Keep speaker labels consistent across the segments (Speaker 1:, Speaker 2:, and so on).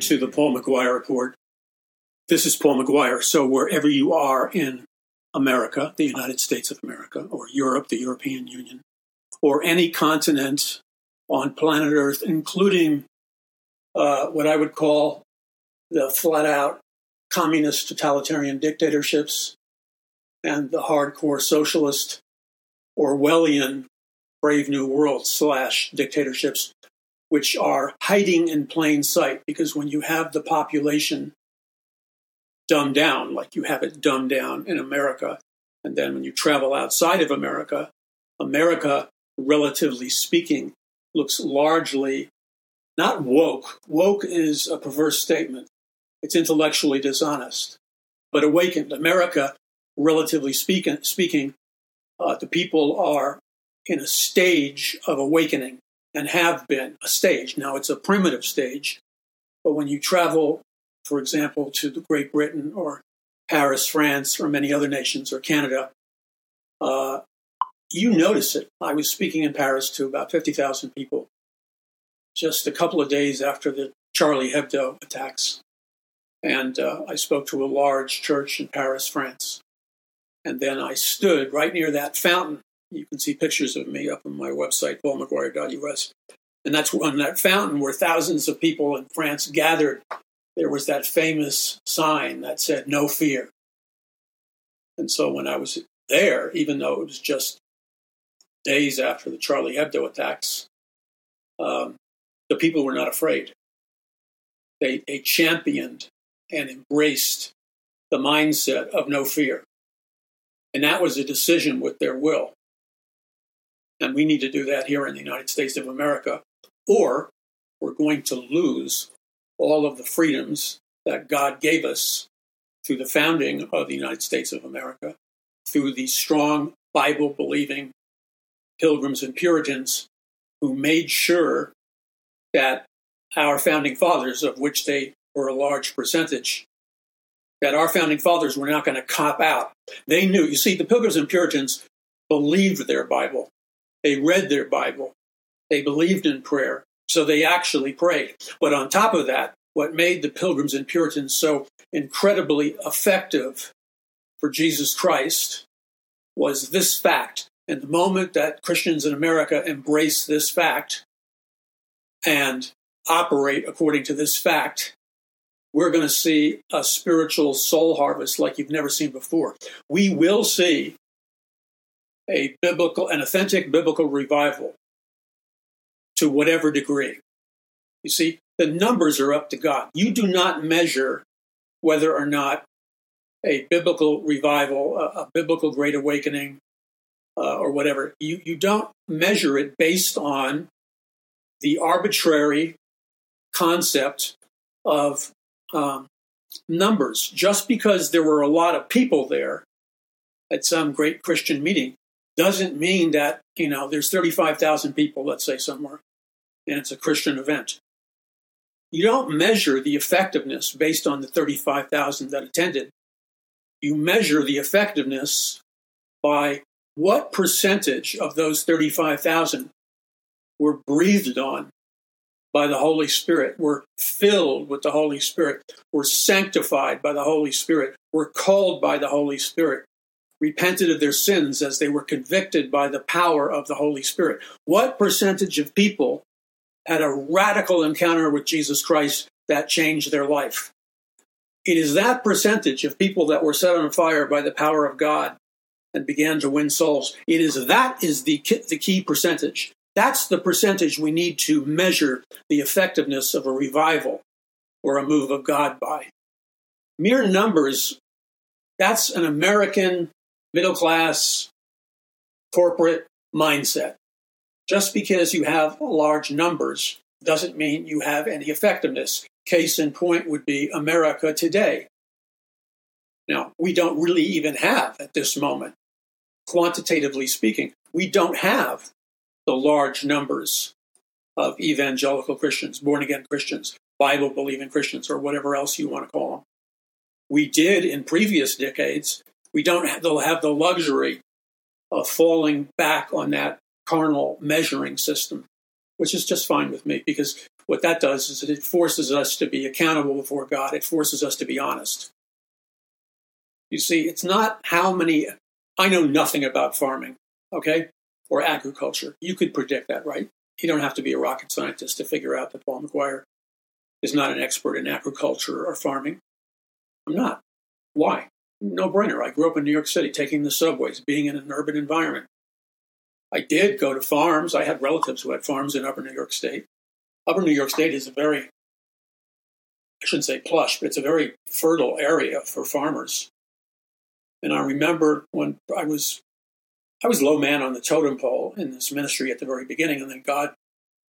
Speaker 1: to the Paul McGuire Report. This is Paul McGuire. So, wherever you are in America, the United States of America, or Europe, the European Union, or any continent on planet Earth, including uh, what I would call the flat out communist totalitarian dictatorships and the hardcore socialist Orwellian Brave New World slash dictatorships, which are hiding in plain sight because when you have the population dumbed down, like you have it dumbed down in America, and then when you travel outside of America, America, relatively speaking, looks largely not woke. Woke is a perverse statement. It's intellectually dishonest. But awakened. America, relatively speaking, speaking uh, the people are in a stage of awakening and have been a stage. Now, it's a primitive stage, but when you travel, for example, to Great Britain or Paris, France, or many other nations, or Canada, uh, you notice it. I was speaking in Paris to about 50,000 people just a couple of days after the Charlie Hebdo attacks. And uh, I spoke to a large church in Paris, France. And then I stood right near that fountain. You can see pictures of me up on my website, paulmcguire.us. And that's on that fountain where thousands of people in France gathered. There was that famous sign that said, No fear. And so when I was there, even though it was just days after the Charlie Hebdo attacks, um, the people were not afraid. They, they championed and embraced the mindset of no fear. And that was a decision with their will. And we need to do that here in the United States of America, or we're going to lose all of the freedoms that God gave us through the founding of the United States of America, through the strong Bible believing pilgrims and Puritans who made sure that our founding fathers, of which they were a large percentage, that our founding fathers were not going to cop out. They knew, you see, the Pilgrims and Puritans believed their Bible. They read their Bible. They believed in prayer. So they actually prayed. But on top of that, what made the Pilgrims and Puritans so incredibly effective for Jesus Christ was this fact. And the moment that Christians in America embrace this fact and operate according to this fact, we're going to see a spiritual soul harvest like you've never seen before. We will see a biblical, an authentic biblical revival to whatever degree. You see, the numbers are up to God. You do not measure whether or not a biblical revival, a, a biblical great awakening, uh, or whatever. You, you don't measure it based on the arbitrary concept of um, numbers. Just because there were a lot of people there at some great Christian meeting doesn't mean that, you know, there's 35,000 people, let's say, somewhere, and it's a Christian event. You don't measure the effectiveness based on the 35,000 that attended. You measure the effectiveness by what percentage of those 35,000 were breathed on by the Holy Spirit, were filled with the Holy Spirit, were sanctified by the Holy Spirit, were called by the Holy Spirit, repented of their sins as they were convicted by the power of the Holy Spirit. What percentage of people had a radical encounter with Jesus Christ that changed their life? It is that percentage of people that were set on fire by the power of God and began to win souls. It is that is the the key percentage. That's the percentage we need to measure the effectiveness of a revival or a move of God by. Mere numbers, that's an American middle class corporate mindset. Just because you have large numbers doesn't mean you have any effectiveness. Case in point would be America today. Now, we don't really even have at this moment, quantitatively speaking, we don't have the large numbers of evangelical Christians, born again Christians, Bible believing Christians, or whatever else you want to call them. We did in previous decades. We don't have, have the luxury of falling back on that carnal measuring system, which is just fine with me because what that does is it forces us to be accountable before God. It forces us to be honest. You see, it's not how many, I know nothing about farming, okay, or agriculture. You could predict that, right? You don't have to be a rocket scientist to figure out that Paul McGuire is not an expert in agriculture or farming. I'm not. Why? No brainer. I grew up in New York City, taking the subways, being in an urban environment. I did go to farms. I had relatives who had farms in Upper New York State. Upper New York State is a very, I shouldn't say plush, but it's a very fertile area for farmers. And I remember when I was, I was low man on the totem pole in this ministry at the very beginning, and then God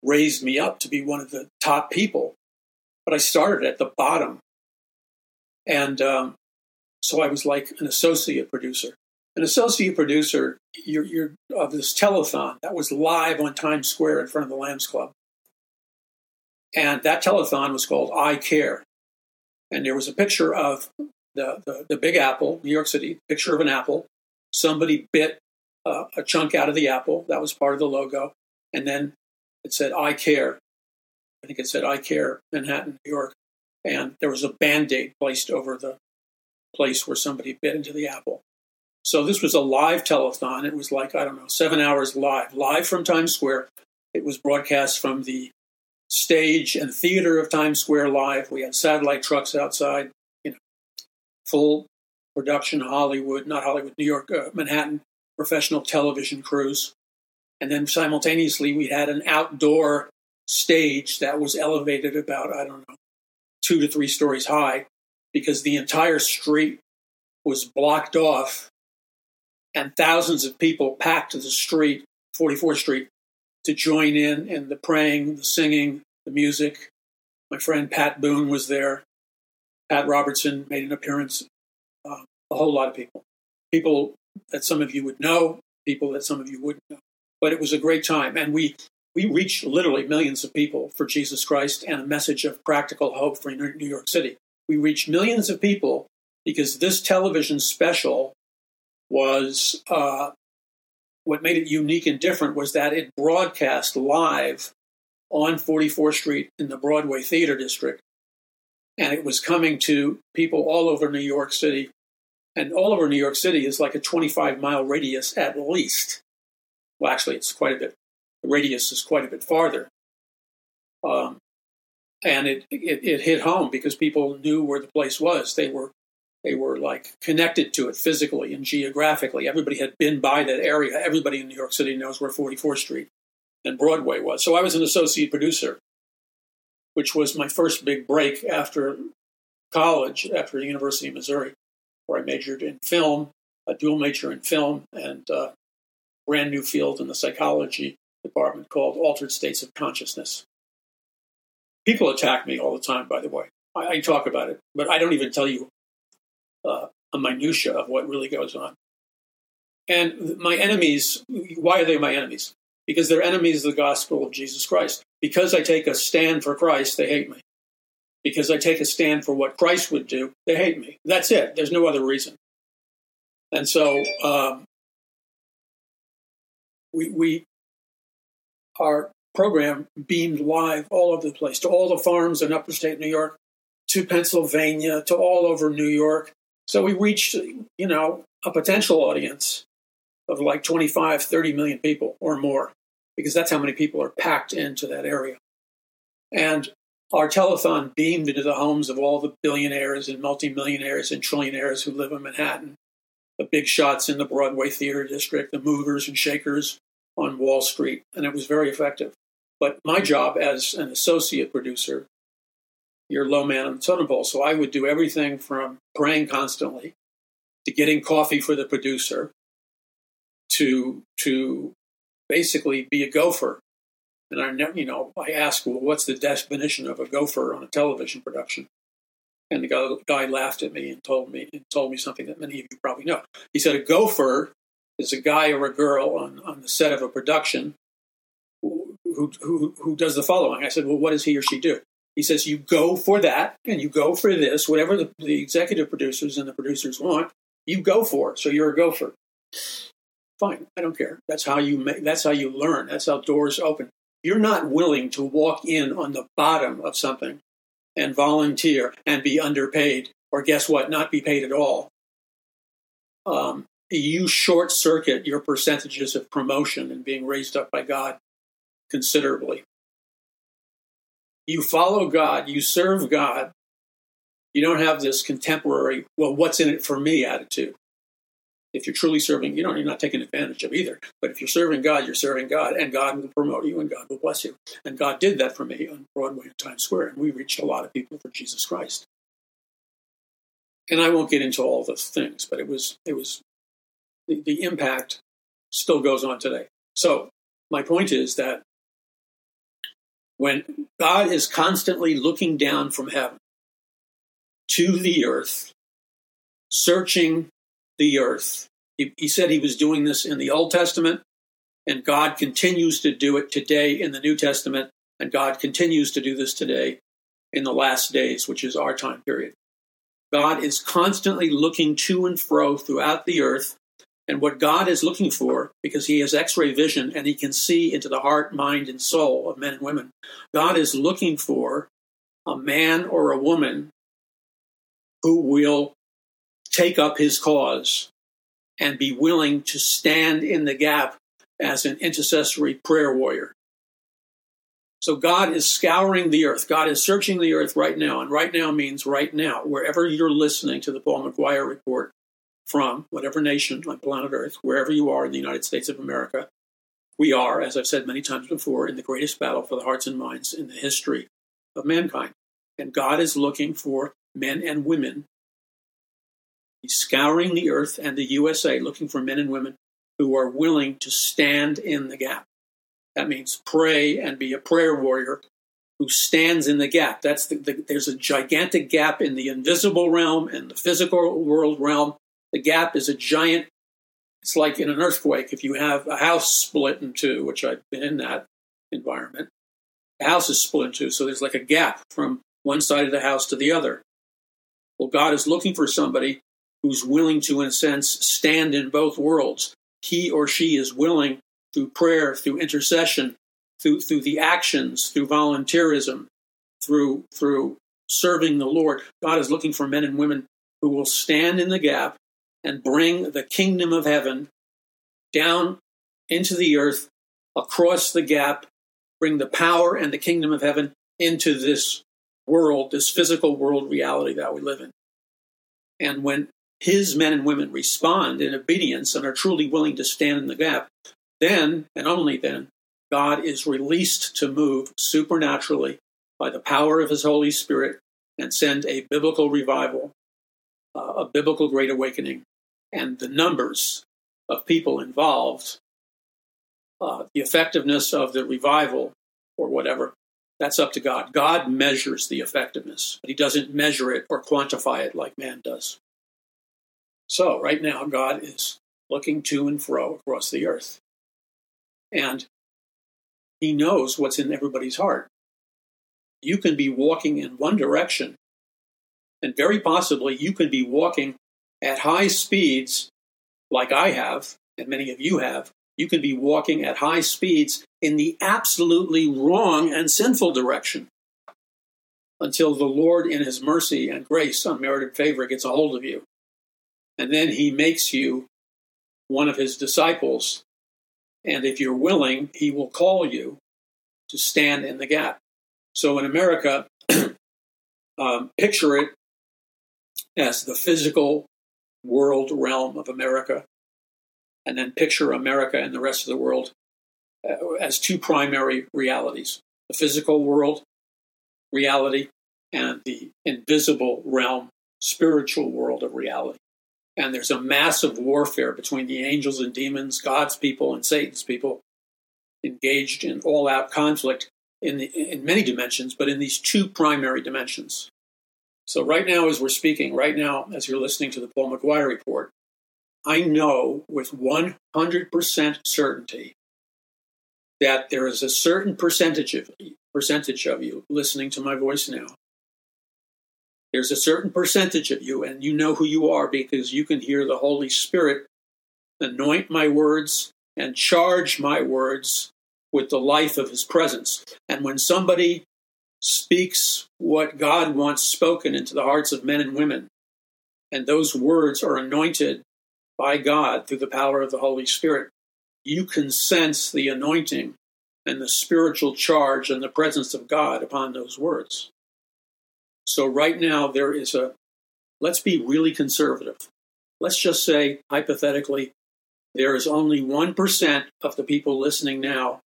Speaker 1: raised me up to be one of the top people. But I started at the bottom, and um, so I was like an associate producer. An associate producer, you're, you're of this telethon that was live on Times Square in front of the Lambs Club. And that telethon was called I Care. And there was a picture of the, the, the Big Apple, New York City, picture of an apple. Somebody bit uh, a chunk out of the apple. That was part of the logo. And then it said I Care. I think it said I Care, Manhattan, New York. And there was a band aid placed over the place where somebody bit into the apple. So this was a live telethon. It was like, I don't know, seven hours live, live from Times Square. It was broadcast from the stage and theater of Times Square live. We had satellite trucks outside, you know, full production Hollywood, not Hollywood, New York, uh, Manhattan professional television crews. And then simultaneously, we had an outdoor stage that was elevated about, I don't know, two to three stories high because the entire street was blocked off and thousands of people packed to the street, 44th Street, to join in in the praying, the singing, the music. My friend Pat Boone was there. Pat Robertson made an appearance. Uh, a whole lot of people. People that some of you would know, people that some of you wouldn't know. But it was a great time. And we, we reached literally millions of people for Jesus Christ and a message of practical hope for New York City. We reached millions of people because this television special was uh, what made it unique and different was that it broadcast live on 44th Street in the Broadway Theater District. And it was coming to people all over New York City. And all over New York City is like a 25 mile radius at least. Well, actually, it's quite a bit. The radius is quite a bit farther. Um, and it, it, it hit home because people knew where the place was. They were they were like connected to it physically and geographically. Everybody had been by that area. Everybody in New York City knows where 44th Street and Broadway was. So I was an associate producer, which was my first big break after college, after the University of Missouri, where I majored in film, a dual major in film, and a brand new field in the psychology department called altered states of consciousness. People attack me all the time, by the way. I, I talk about it, but I don't even tell you uh, a minutia of what really goes on. And my enemies, why are they my enemies? Because they're enemies of the gospel of Jesus Christ. Because I take a stand for Christ, they hate me. Because I take a stand for what Christ would do, they hate me. That's it. There's no other reason. And so um, we, we, our program beamed live all over the place to all the farms in upper state New York, to Pennsylvania, to all over New York, so we reached, you know, a potential audience of like 25, 30 million people or more, because that's how many people are packed into that area. And our telethon beamed into the homes of all the billionaires and multimillionaires and trillionaires who live in Manhattan, the big shots in the Broadway theater district, the movers and shakers on Wall Street, and it was very effective. But my job as an associate producer you're low man on the totem pole. So I would do everything from praying constantly to getting coffee for the producer to to basically be a gopher. And I never, you know, I asked, well, what's the definition of a gopher on a television production? And the guy, guy laughed at me and told me and told me something that many of you probably know. He said a gopher is a guy or a girl on, on the set of a production who, who, who does the following. I said, well, what does he or she do? He says you go for that and you go for this, whatever the, the executive producers and the producers want, you go for it. So you're a gopher. Fine, I don't care. That's how you make. That's how you learn. That's how doors open. you're not willing to walk in on the bottom of something and volunteer and be underpaid, or guess what, not be paid at all, um, you short circuit your percentages of promotion and being raised up by God considerably. You follow God, you serve God. You don't have this contemporary, well, what's in it for me attitude. If you're truly serving, you know, you're not taking advantage of either. But if you're serving God, you're serving God, and God will promote you and God will bless you. And God did that for me on Broadway and Times Square, and we reached a lot of people for Jesus Christ. And I won't get into all the things, but it was it was the, the impact still goes on today. So my point is that when God is constantly looking down from heaven to the earth, searching the earth, he, he, said he was doing this in the Old Testament, and God continues to do it today in the New Testament, and God continues to do this today in the last days, which is our time period. God is constantly looking to and fro throughout the earth and what God is looking for, because He has x ray vision and He can see into the heart, mind, and soul of men and women, God is looking for a man or a woman who will take up His cause and be willing to stand in the gap as an intercessory prayer warrior. So God is scouring the earth. God is searching the earth right now. And right now means right now. Wherever you're listening to the Paul McGuire report, from, whatever nation on planet Earth, wherever you are in the United States of America, we are, as I've said many times before, in the greatest battle for the hearts and minds in the history of mankind. And God is looking for men and women. He's scouring the earth and the USA looking for men and women who are willing to stand in the gap. That means pray and be a prayer warrior who stands in the gap. That's the, the, there's a gigantic gap in the invisible realm and the physical world realm the gap is a giant, it's like in an earthquake. If you have a house split in two, which I've been in that environment, the house is split in two. So there's like a gap from one side of the house to the other. Well, God is looking for somebody who's willing to, in a sense, stand in both worlds. He or she is willing through prayer, through intercession, through, through the actions, through volunteerism, through, through serving the Lord. God is looking for men and women who will stand in the gap and bring the kingdom of heaven down into the earth, across the gap, bring the power and the kingdom of heaven into this world, this physical world reality that we live in. And when his men and women respond in obedience and are truly willing to stand in the gap, then and only then, God is released to move supernaturally by the power of his Holy Spirit and send a biblical revival, uh, a biblical great awakening and the numbers of people involved, uh, the effectiveness of the revival or whatever, that's up to God. God measures the effectiveness, but He doesn't measure it or quantify it like man does. So, right now, God is looking to and fro across the earth. And He knows what's in everybody's heart. You can be walking in one direction, and very possibly you can be walking at high speeds, like I have, and many of you have, you can be walking at high speeds in the absolutely wrong and sinful direction until the Lord, in His mercy and grace, unmerited favor, gets a hold of you. And then He makes you one of His disciples. And if you're willing, He will call you to stand in the gap. So in America, um, picture it as the physical world realm of America, and then picture America and the rest of the world uh, as two primary realities the physical world reality and the invisible realm, spiritual world of reality. And there's a massive warfare between the angels and demons, God's people and Satan's people, engaged in all out conflict in, the, in many dimensions, but in these two primary dimensions so, right now, as we're speaking, right now, as you're listening to the Paul McGuire report, I know with 100% certainty that there is a certain percentage of, percentage of you listening to my voice now. There's a certain percentage of you, and you know who you are because you can hear the Holy Spirit anoint my words and charge my words with the life of his presence. And when somebody speaks what God wants spoken into the hearts of men and women, and those words are anointed by God through the power of the Holy Spirit, you can sense the anointing and the spiritual charge and the presence of God upon those words. So, right now, there is a, let's be really conservative. Let's just say, hypothetically, there is only 1% of the people listening now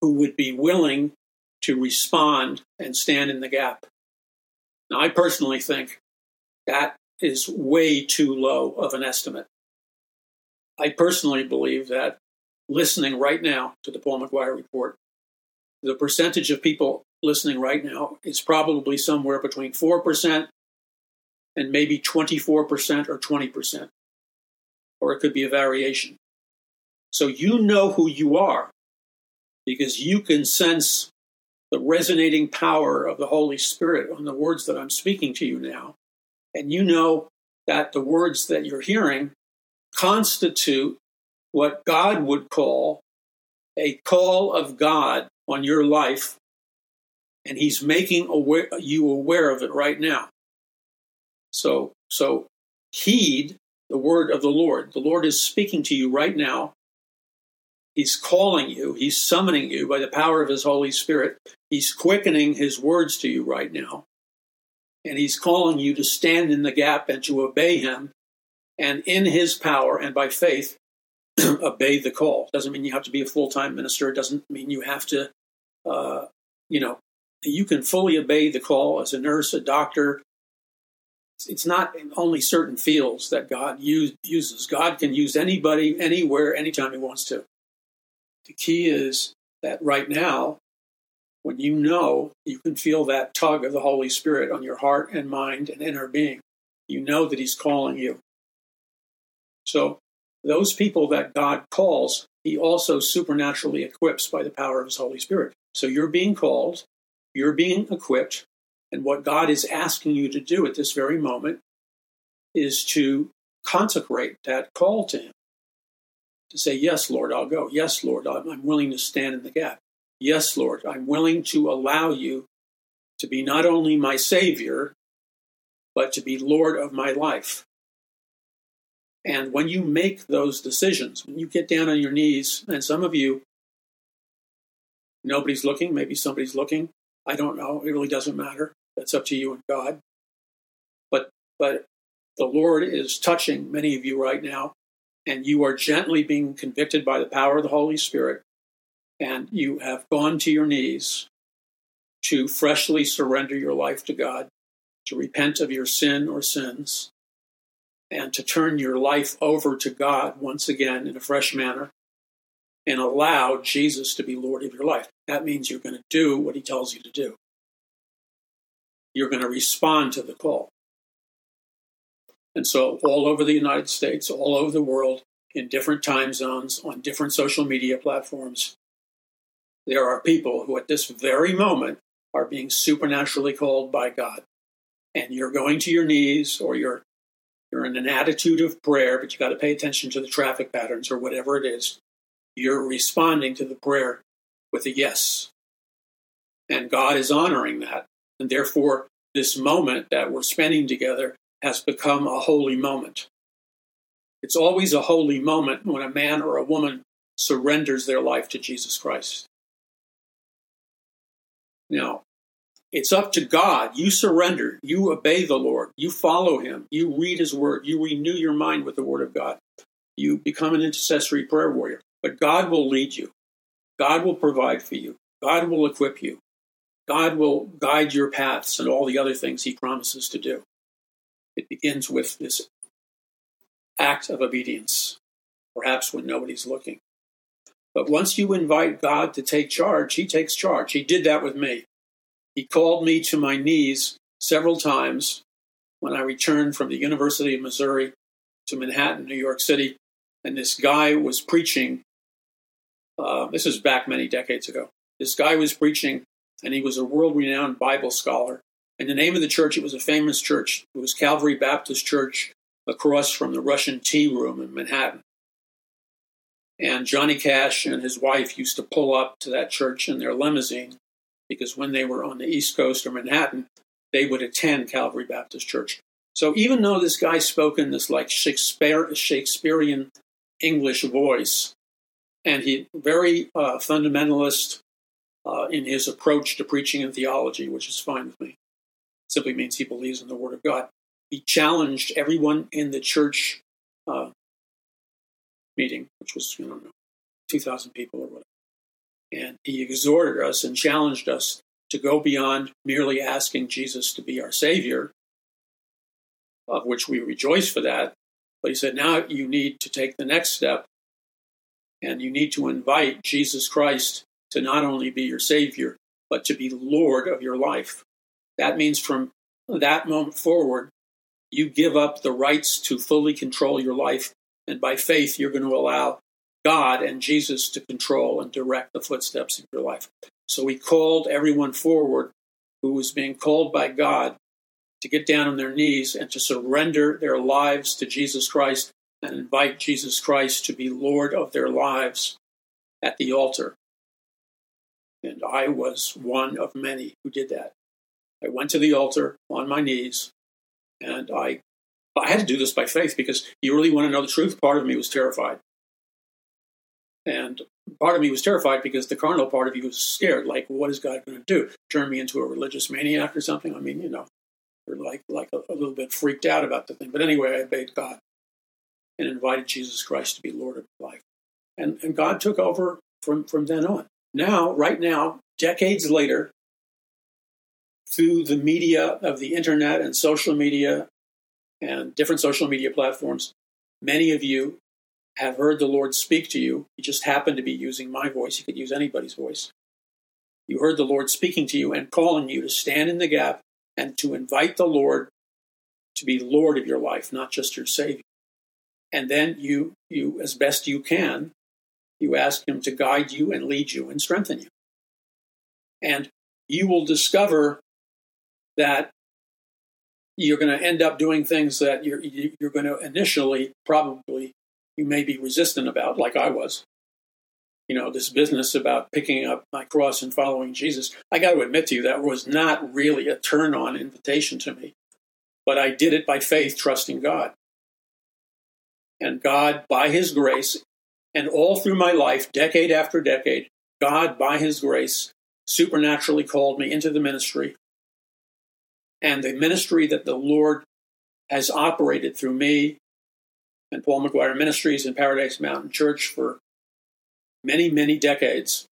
Speaker 1: who would be willing to respond and stand in the gap. Now, I personally think that is way too low of an estimate. I personally believe that listening right now to the Paul McGuire report, the percentage of people listening right now is probably somewhere between 4% and maybe 24% or 20%. Or it could be a variation. So you know who you are because you can sense the resonating power of the Holy Spirit on the words that I'm speaking to you now. And you know that the words that you're hearing constitute what God would call a call of God on your life. And He's making aware, you aware of it right now. So, so heed the word of the Lord. The Lord is speaking to you right now He's calling you, He's summoning you by the power of His Holy Spirit. He's quickening His words to you right now. And He's calling you to stand in the gap and to obey Him. And in His power and by faith, obey the call. Doesn't mean you have to be a full time minister. It doesn't mean you have to, uh, you know, you can fully obey the call as a nurse, a doctor. It's not only certain fields that God use, uses. God can use anybody, anywhere, anytime He wants to. The key is that right now, when you know, you can feel that tug of the Holy Spirit on your heart and mind and inner being. You know that He's calling you. So, those people that God calls, He also supernaturally equips by the power of His Holy Spirit. So, you're being called, you're being equipped, and what God is asking you to do at this very moment is to consecrate that call to Him to say, Yes, Lord, I'll go. Yes, Lord, I'm willing to stand in the gap. Yes, Lord, I'm willing to allow you to be not only my Savior, but to be Lord of my life. And when you make those decisions, when you get down on your knees, and some of you, nobody's looking, maybe somebody's looking, I don't know, it really doesn't matter. That's up to you and God. But but the Lord is touching many of you right now and you are gently being convicted by the power of the Holy Spirit, and you have gone to your knees to freshly surrender your life to God, to repent of your sin or sins, and to turn your life over to God once again in a fresh manner and allow Jesus to be Lord of your life. That means you're going to do what he tells you to do. You're going to respond to the call. And so, all over the United States, all over the world, in different time zones, on different social media platforms, there are people who at this very moment are being supernaturally called by God. And you're going to your knees or you're you're in an attitude of prayer, but you got to pay attention to the traffic patterns or whatever it is. You're responding to the prayer with a yes. And God is honoring that. And therefore, this moment that we're spending together has become a holy moment. It's always a holy moment when a man or a woman surrenders their life to Jesus Christ. Now, it's up to God. You surrender. You obey the Lord. You follow Him. You read His Word. You renew your mind with the Word of God. You become an intercessory prayer warrior. But God will lead you. God will provide for you. God will equip you. God will guide your paths and all the other things He promises to do. It begins with this act of obedience, perhaps when nobody's looking. But once you invite God to take charge, He takes charge. He did that with me. He called me to my knees several times when I returned from the University of Missouri to Manhattan, New York City, and this guy was preaching. Uh, this is back many decades ago. This guy was preaching, and he was a world renowned Bible scholar. And the name of the church, it was a famous church. It was Calvary Baptist Church across from the Russian Tea Room in Manhattan. And Johnny Cash and his wife used to pull up to that church in their limousine because when they were on the East Coast or Manhattan, they would attend Calvary Baptist Church. So even though this guy spoke in this like Shakespeare, Shakespearean English voice, and he very uh, fundamentalist uh, in his approach to preaching and theology, which is fine with me. Simply means he believes in the Word of God. He challenged everyone in the church uh, meeting, which was I don't know, two thousand people or whatever, and he exhorted us and challenged us to go beyond merely asking Jesus to be our Savior, of which we rejoice for that. But he said, now you need to take the next step and you need to invite Jesus Christ to not only be your Savior, but to be Lord of your life. That means from that moment forward, you give up the rights to fully control your life. And by faith, you're going to allow God and Jesus to control and direct the footsteps of your life. So he called everyone forward who was being called by God to get down on their knees and to surrender their lives to Jesus Christ and invite Jesus Christ to be Lord of their lives at the altar. And I was one of many who did that. I went to the altar on my knees, and I, I had to do this by faith because you really want to know the truth. Part of me was terrified. And part of me was terrified because the carnal part of you was scared. Like, what is God going to do? Turn me into a religious maniac or something? I mean, you know, or like like a, a little bit freaked out about the thing. But anyway, I obeyed God and invited Jesus Christ to be Lord of my life. And, and God took over from, from then on. Now, right now, decades later, through the media of the internet and social media and different social media platforms, many of you have heard the Lord speak to you. He just happened to be using my voice. He could use anybody's voice. You heard the Lord speaking to you and calling you to stand in the gap and to invite the Lord to be Lord of your life, not just your Savior. And then you, you, as best you can, you ask Him to guide you and lead you and strengthen you. And you will discover that you're going to end up doing things that you're, you're going to initially probably you may be resistant about, like I was. You know, this business about picking up my cross and following Jesus. I got to admit to you, that was not really a turn on invitation to me. But I did it by faith, trusting God. And God, by His grace, and all through my life, decade after decade, God, by His grace, supernaturally called me into the ministry. And the ministry that the Lord has operated through me and Paul McGuire Ministries and Paradise Mountain Church for many, many decades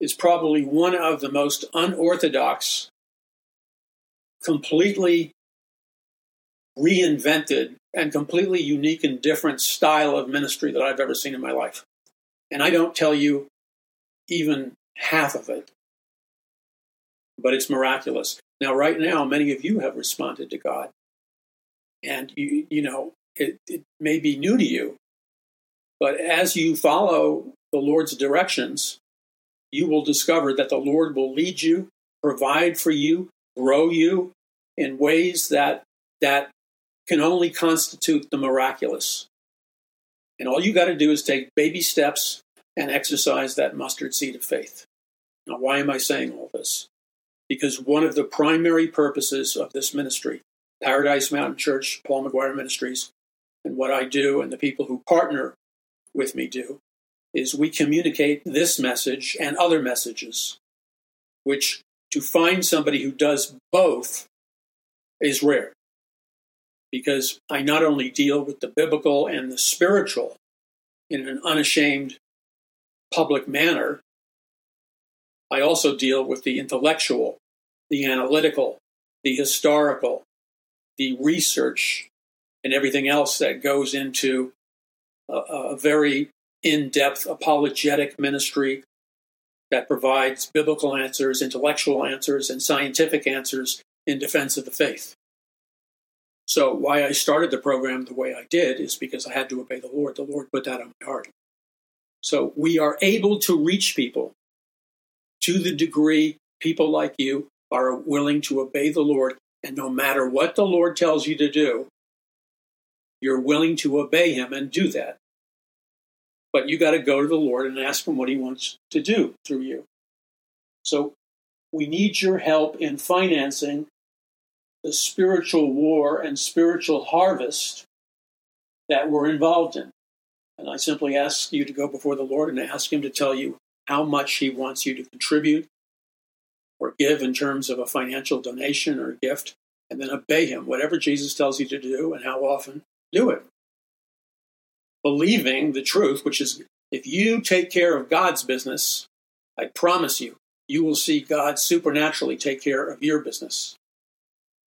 Speaker 1: is probably one of the most unorthodox, completely reinvented, and completely unique and different style of ministry that I've ever seen in my life. And I don't tell you even half of it, but it's miraculous. Now, right now, many of you have responded to God. And you, you know, it, it may be new to you, but as you follow the Lord's directions, you will discover that the Lord will lead you, provide for you, grow you in ways that that can only constitute the miraculous. And all you got to do is take baby steps and exercise that mustard seed of faith. Now, why am I saying all this? Because one of the primary purposes of this ministry, Paradise Mountain Church, Paul McGuire Ministries, and what I do and the people who partner with me do is we communicate this message and other messages, which to find somebody who does both is rare. Because I not only deal with the biblical and the spiritual in an unashamed public manner, I also deal with the intellectual, the analytical, the historical, the research, and everything else that goes into a, a very in depth apologetic ministry that provides biblical answers, intellectual answers, and scientific answers in defense of the faith. So, why I started the program the way I did is because I had to obey the Lord. The Lord put that on my heart. So, we are able to reach people to the degree people like you are willing to obey the Lord. And no matter what the Lord tells you to do, you're willing to obey him and do that. But you got to go to the Lord and ask Him what He wants to do through you. So we need your help in financing the spiritual war and spiritual harvest that we're involved in. And I simply ask you to go before the Lord and ask Him to tell you how much He wants you to contribute or give in terms of a financial donation or gift, and then obey Him. Whatever Jesus tells you to do and how often, do it. Believing the truth, which is if you take care of God's business, I promise you, you will see God supernaturally take care of your business.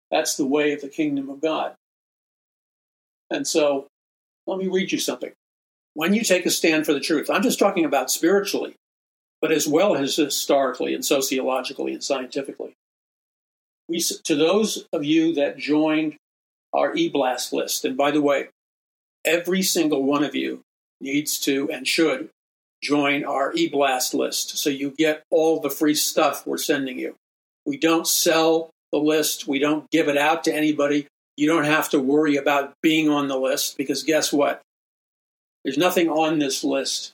Speaker 1: That's the way of the kingdom of God. And so, let me read you something. When you take a stand for the truth, I'm just talking about spiritually, but as well as historically and sociologically and scientifically. We, to those of you that joined our e-blast list, and by the way, every single one of you needs to and should join our e-blast list so you get all the free stuff we're sending you. We don't sell the list, we don't give it out to anybody. You don't have to worry about being on the list because guess what? There's nothing on this list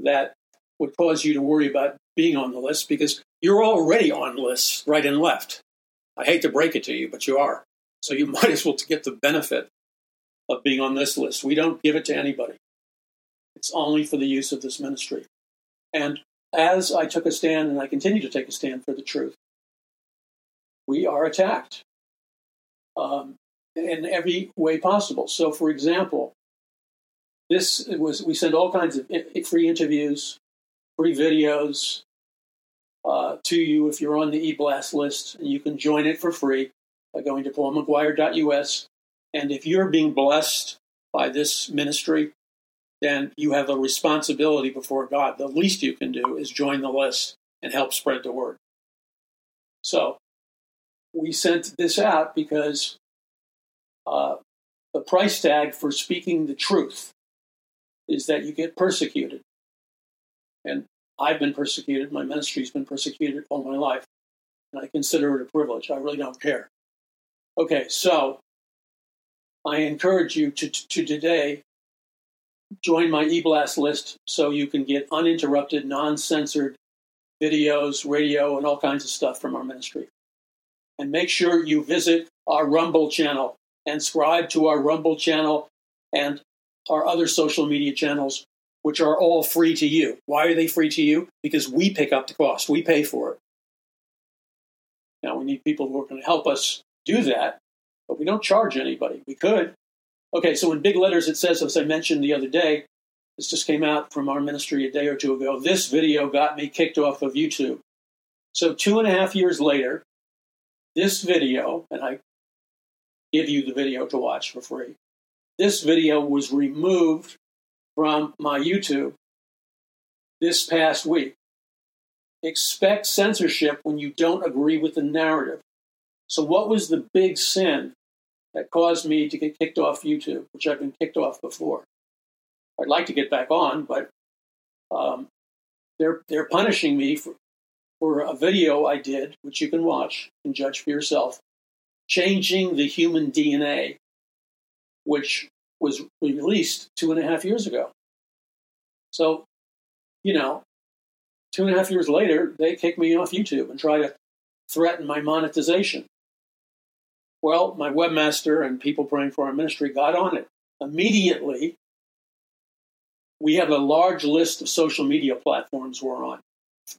Speaker 1: that would cause you to worry about being on the list because you're already on lists right and left. I hate to break it to you, but you are. So you might as well get the benefit of being on this list. We don't give it to anybody. It's only for the use of this ministry. And as I took a stand and I continue to take a stand for the truth, we are attacked um, in every way possible. So, for example, this was we send all kinds of free interviews, free videos uh, to you if you're on the eBlast list, and you can join it for free by going to paulmcguire.us. And if you're being blessed by this ministry, then you have a responsibility before God. The least you can do is join the list and help spread the word. So we sent this out because uh, the price tag for speaking the truth is that you get persecuted. And I've been persecuted, my ministry's been persecuted all my life, and I consider it a privilege. I really don't care. Okay, so I encourage you to, to today join my eBlast list so you can get uninterrupted, non censored videos, radio, and all kinds of stuff from our ministry. And make sure you visit our Rumble channel and subscribe to our Rumble channel and our other social media channels, which are all free to you. Why are they free to you? Because we pick up the cost, we pay for it. Now, we need people who are going to help us do that, but we don't charge anybody. We could. Okay, so in big letters it says, as I mentioned the other day, this just came out from our ministry a day or two ago. This video got me kicked off of YouTube. So, two and a half years later, this video, and I give you the video to watch for free, this video was removed from my YouTube this past week. Expect censorship when you don't agree with the narrative. So, what was the big sin that caused me to get kicked off YouTube, which I've been kicked off before? I'd like to get back on, but um, they're they're punishing me for for a video I did, which you can watch and judge for yourself, changing the human DNA which was released two and a half years ago. So, you know, two and a half years later, they kick me off YouTube and try to threaten my monetization. Well, my webmaster and people praying for our ministry got on it. Immediately, we have a large list of social media platforms we're on,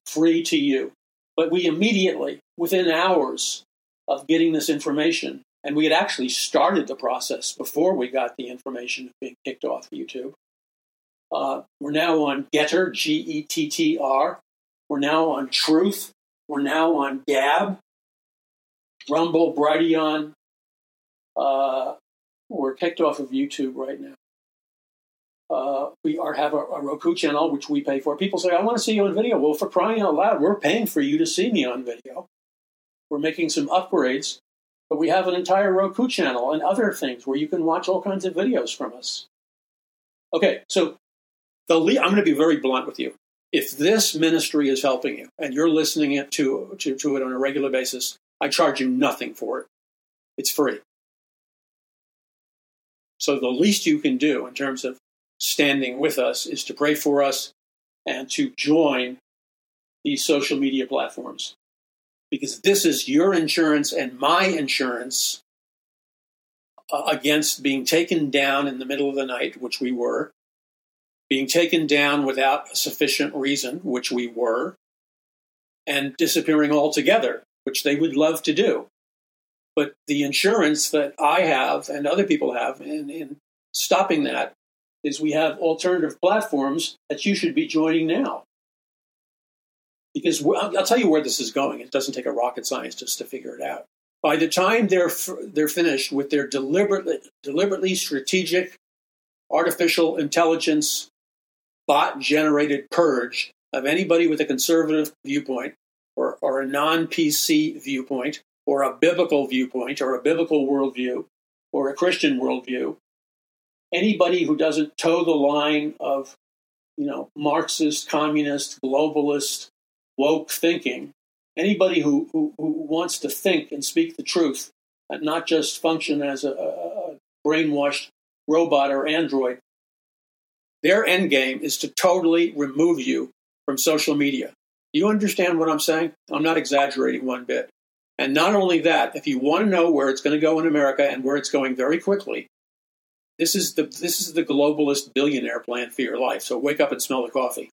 Speaker 1: free to you. But we immediately, within hours of getting this information, and we had actually started the process before we got the information of being kicked off YouTube. Uh, we're now on Gettr, G E T T R. We're now on Truth. We're now on Gab, Rumble, Brighteon. Uh, we're kicked off of YouTube right now. Uh, we are have a, a, Roku channel which we pay for. People say, "I want to see you on video." Well, for crying out loud, we're paying for you to see me on video. We're making some upgrades but we have an entire Roku channel and other things where you can watch all kinds of videos from us. Okay, so the le- I'm going to be very blunt with you. If this ministry is helping you and you're listening it to, to, to it on a regular basis, I charge you nothing for it. It's free. So the least you can do in terms of standing with us is to pray for us and to join these social media platforms. Because this is your insurance and my insurance uh, against being taken down in the middle of the night, which we were, being taken down without a sufficient reason, which we were, and disappearing altogether, which they would love to do. But the insurance that I have and other people have in, in stopping that is we have alternative platforms that you should be joining now. Because I'll tell you where this is going. It doesn't take a rocket scientist to figure it out. By the time they're they're finished with their deliberately deliberately strategic artificial intelligence bot generated purge of anybody with a conservative viewpoint or, or a non PC viewpoint or a biblical viewpoint or a biblical worldview or a Christian worldview, anybody who doesn't toe the line of, you know, Marxist, communist, globalist, woke thinking, anybody who, who, who wants to think and speak the truth and not just function as a, a brainwashed robot or android, their end game is to totally remove you from social media. Do you understand what I'm saying? I'm not exaggerating one bit. And not only that, if you want to know where it's going to go in America and where it's going very quickly, this is the this is the globalist billionaire plan for your life. So wake up and smell the coffee.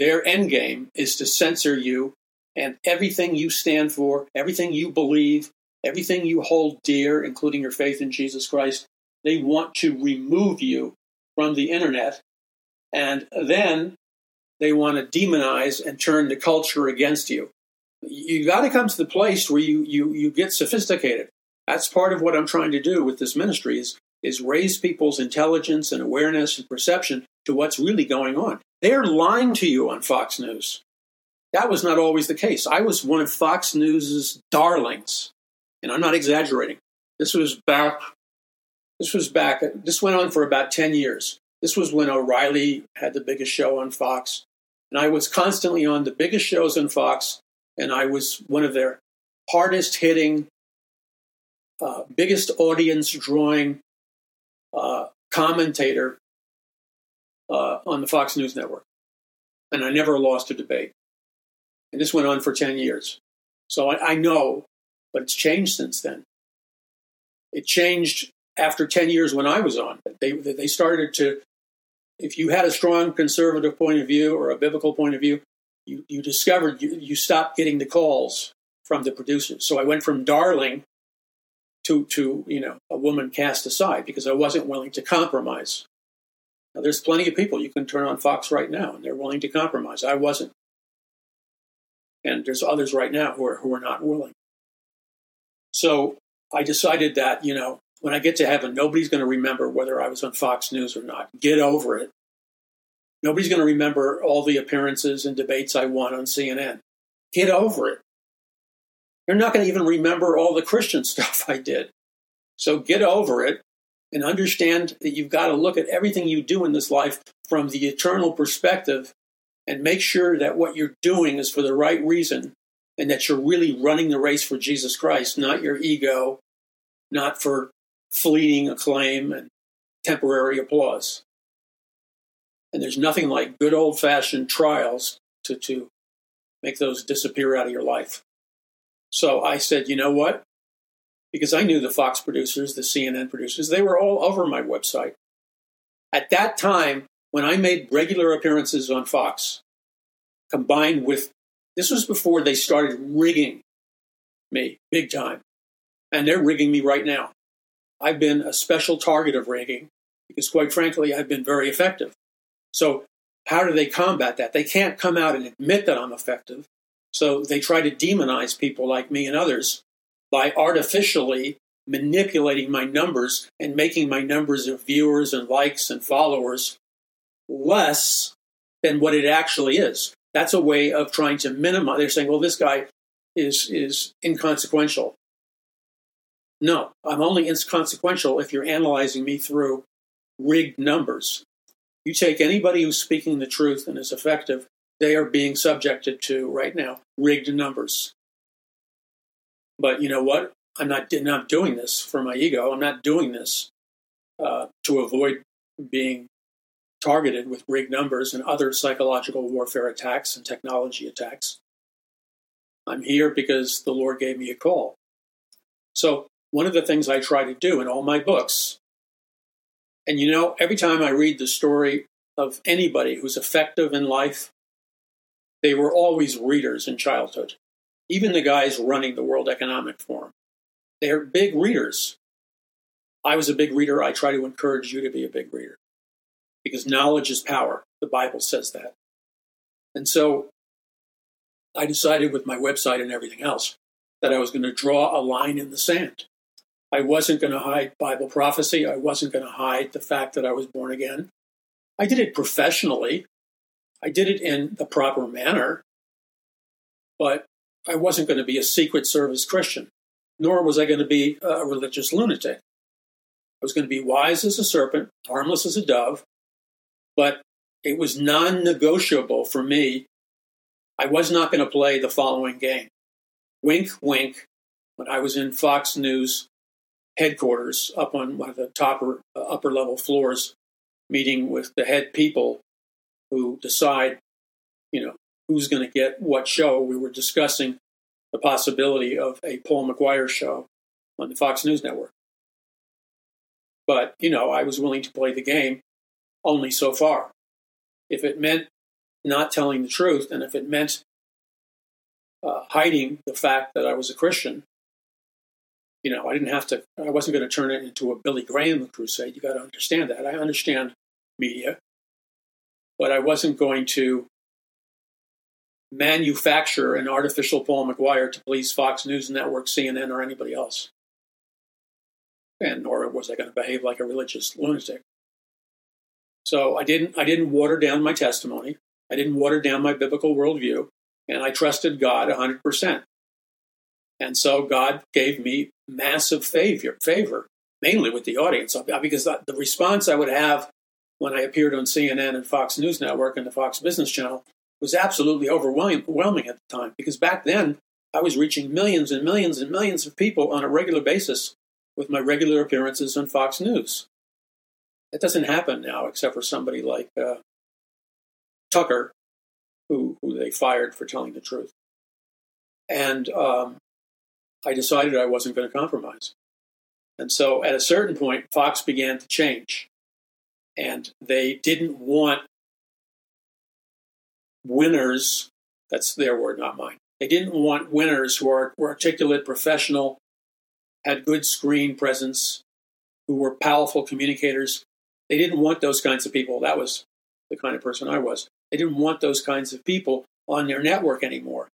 Speaker 1: Their end game is to censor you and everything you stand for, everything you believe, everything you hold dear, including your faith in Jesus Christ. They want to remove you from the internet, and then they want to demonize and turn the culture against you you got to come to the place where you, you, you get sophisticated. That's part of what I'm trying to do with this ministry is, is raise people's intelligence and awareness and perception to what's really going on. They're lying to you on Fox News. That was not always the case. I was one of Fox News's darlings, and I'm not exaggerating. This was back. This was back. This went on for about ten years. This was when O'Reilly had the biggest show on Fox, and I was constantly on the biggest shows on Fox and I was one of their hardest hitting, uh, biggest audience drawing commentator uh, on the Fox News Network. And I never lost a debate. And this went on for 10 years. So I, I know, but it's changed since then. It changed after 10 years when I was on. They, they started to, if you had a strong conservative point of view or a biblical point of view, you, you discovered you, you stopped getting the calls from the producers. So I went from darling to, to you know a woman cast aside because I wasn't willing to compromise. Now, there's plenty of people you can turn on Fox right now, and they're willing to compromise. I wasn't, and there's others right now who are who are not willing. So I decided that you know when I get to heaven, nobody's going to remember whether I was on Fox News or not. Get over it. Nobody's going to remember all the appearances and debates I won on CNN. Get over it. You're not going to even remember all the Christian stuff I did. So get over it and understand that you've got to look at everything you do in this life from the eternal perspective and make sure that what you're doing is for the right reason and that you're really running the race for Jesus Christ, not your ego, not for fleeting acclaim and temporary applause. And there's nothing like good old fashioned trials to, to make those disappear out of your life. So I said, you know what? Because I knew the Fox producers, the CNN producers, they were all over my website. At that time, when I made regular appearances on Fox, combined with this was before they started rigging me big time. And they're rigging me right now. I've been a special target of rigging because, quite frankly, I've been very effective. So, how do they combat that? They can't come out and admit that I'm effective. So, they try to demonize people like me and others by artificially manipulating my numbers and making my numbers of viewers and likes and followers less than what it actually is. That's a way of trying to minimize. They're saying, well, this guy is, is inconsequential. No, I'm only inconsequential if you're analyzing me through rigged numbers. You take anybody who's speaking the truth and is effective, they are being subjected to right now rigged numbers. But you know what? I'm not, not doing this for my ego. I'm not doing this uh, to avoid being targeted with rigged numbers and other psychological warfare attacks and technology attacks. I'm here because the Lord gave me a call. So, one of the things I try to do in all my books, and you know, every time I read the story of anybody who's effective in life, they were always readers in childhood. Even the guys running the World Economic Forum, they're big readers. I was a big reader. I try to encourage you to be a big reader because knowledge is power. The Bible says that. And so I decided with my website and everything else that I was going to draw a line in the sand. I wasn't going to hide Bible prophecy. I wasn't going to hide the fact that I was born again. I did it professionally. I did it in the proper manner. But I wasn't going to be a secret service Christian, nor was I going to be a religious lunatic. I was going to be wise as a serpent, harmless as a dove, but it was non negotiable for me. I was not going to play the following game. Wink, wink. When I was in Fox News headquarters up on one of the top uh, upper level floors, meeting with the head people who decide, you know, who's going to get what show. We were discussing the possibility of a Paul McGuire show on the Fox News network. But, you know, I was willing to play the game only so far. If it meant not telling the truth, and if it meant uh, hiding the fact that I was a Christian, you know, I didn't have to, I wasn't going to turn it into a Billy Graham crusade. You got to understand that. I understand media, but I wasn't going to manufacture an artificial Paul McGuire to please Fox News Network, CNN, or anybody else. And nor was I going to behave like a religious lunatic. So I didn't I didn't water down my testimony. I didn't water down my biblical worldview, and I trusted God 100%. And so God gave me massive favor, favor mainly with the audience, because the response I would have when I appeared on CNN and Fox News Network and the Fox Business Channel was absolutely overwhelming at the time. Because back then, I was reaching millions and millions and millions of people on a regular basis with my regular appearances on Fox News. That doesn't happen now, except for somebody like uh, Tucker, who, who they fired for telling the truth. And um, I decided I wasn't going to compromise. And so at a certain point, Fox began to change. And they didn't want winners, that's their word, not mine. They didn't want winners who are, were articulate, professional, had good screen presence, who were powerful communicators. They didn't want those kinds of people. That was the kind of person I was. They didn't want those kinds of people on their network anymore.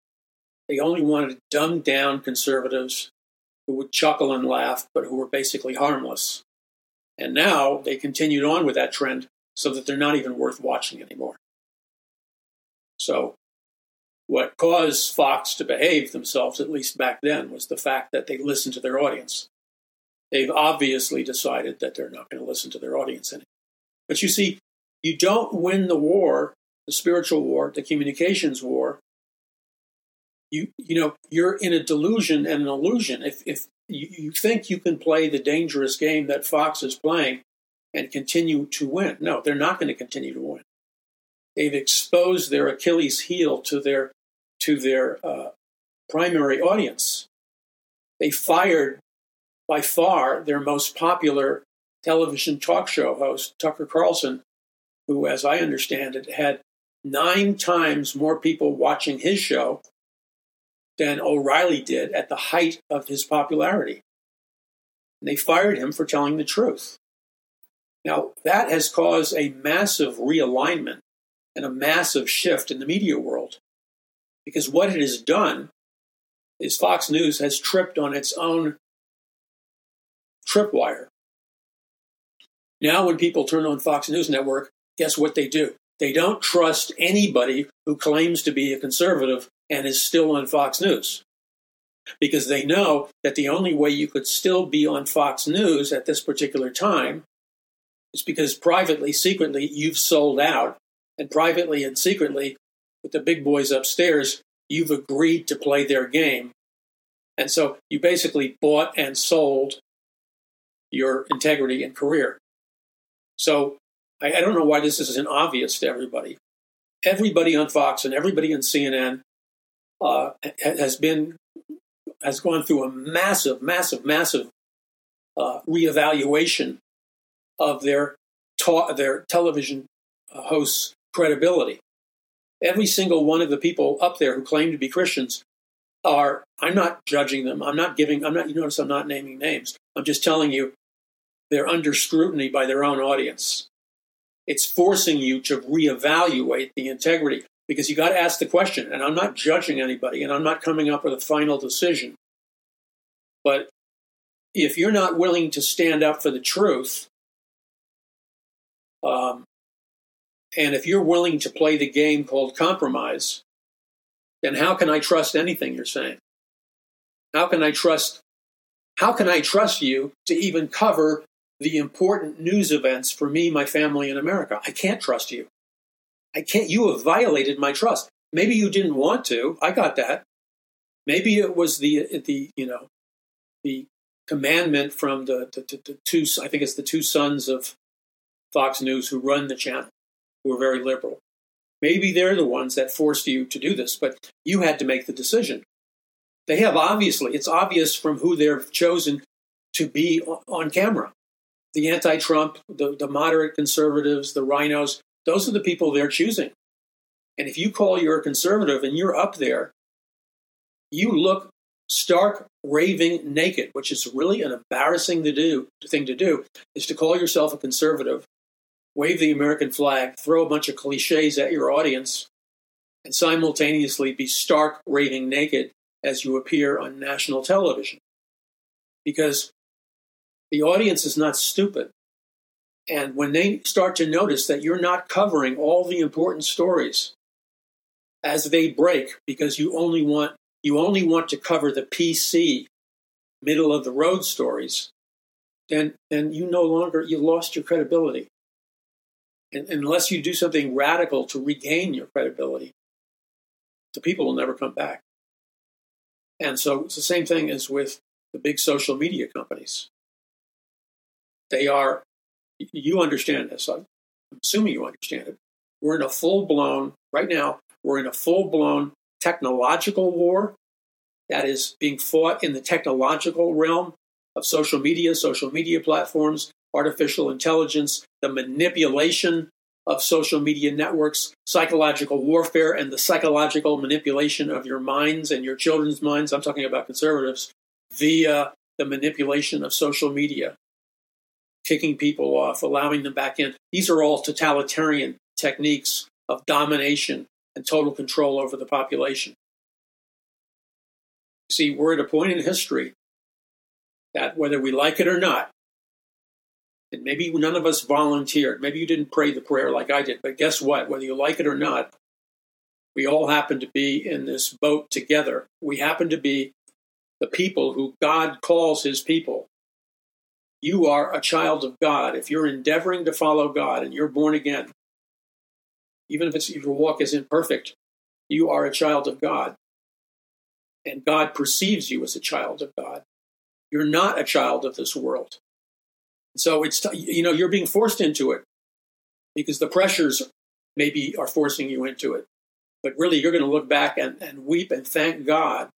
Speaker 1: They only wanted dumbed down conservatives who would chuckle and laugh, but who were basically harmless. And now they continued on with that trend so that they're not even worth watching anymore. So, what caused Fox to behave themselves, at least back then, was the fact that they listened to their audience they've obviously decided that they're not going to listen to their audience anymore. But you see, you don't win the war, the spiritual war, the communications war. You you know you're in a delusion and an illusion. If if you, you think you can play the dangerous game that Fox is playing and continue to win, no, they're not going to continue to win. They've exposed their Achilles heel to their to their uh, primary audience. They fired by far their most popular television talk show host, Tucker Carlson, who, as I understand it, had nine times more people watching his show than O'Reilly did at the height of his popularity. And they fired him for telling the truth. Now, that has caused a massive realignment and a massive shift in the media world. Because what it has done is Fox News has tripped on its own tripwire. Now, when people turn on Fox News Network, guess what they do? They don't trust anybody who claims to be a conservative and is still on Fox News. Because they know that the only way you could still be on Fox News at this particular time is because privately, secretly, you've sold out. And privately and secretly, with the big boys upstairs, you've agreed to play their game. And so you basically bought and sold your integrity and career. So I, I don't know why this isn't obvious to everybody. Everybody on Fox and everybody on CNN uh, has been has gone through a massive, massive, massive uh, reevaluation of their ta- their television uh, hosts' credibility. Every single one of the people up there who claim to be Christians are. I'm not judging them. I'm not giving. I'm not. You notice I'm not naming names. I'm just telling you they're under scrutiny by their own audience. It's forcing you to reevaluate the integrity because you got to ask the question. And I'm not judging anybody, and I'm not coming up with a final decision. But if you're not willing to stand up for the truth, um, and if you're willing to play the game called compromise, then how can I trust anything you're saying? How can I trust? How can I trust you to even cover the important news events for me, my family, in America? I can't trust you. I can't. You have violated my trust. Maybe you didn't want to. I got that. Maybe it was the the you know the commandment from the, the, the, the two. I think it's the two sons of Fox News who run the channel, who are very liberal. Maybe they're the ones that forced you to do this, but you had to make the decision. They have obviously, it's obvious from who they've chosen to be on camera. The anti Trump, the, the moderate conservatives, the RINOs, those are the people they're choosing. And if you call you're a conservative and you're up there, you look stark raving naked, which is really an embarrassing to do, thing to do, is to call yourself a conservative, wave the American flag, throw a bunch of cliches at your audience, and simultaneously be stark raving naked as you appear on national television. Because the audience is not stupid. And when they start to notice that you're not covering all the important stories as they break because you only want you only want to cover the PC middle of the road stories, then then you no longer you lost your credibility. And unless you do something radical to regain your credibility, the people will never come back. And so it's the same thing as with the big social media companies. They are you understand this. I'm assuming you understand it. We're in a full blown, right now, we're in a full blown technological war that is being fought in the technological realm of social media, social media platforms, artificial intelligence, the manipulation of social media networks, psychological warfare, and the psychological manipulation of your minds and your children's minds. I'm talking about conservatives via the manipulation of social media kicking people off, allowing them back in. These are all totalitarian techniques of domination and total control over the population. See, we're at a point in history that whether we like it or not, and maybe none of us volunteered, maybe you didn't pray the prayer like I did, but guess what? Whether you like it or not, we all happen to be in this boat together. We happen to be the people who God calls his people you are a child of God. If you're endeavoring to follow God and you're born again, even if, if your walk isn't perfect, you are a child of God. And God perceives you as a child of God. You're not a child of this world. So it's, you know, you're being forced into it because the pressures maybe are forcing you into it. But really, you're going to look back and, and weep and thank God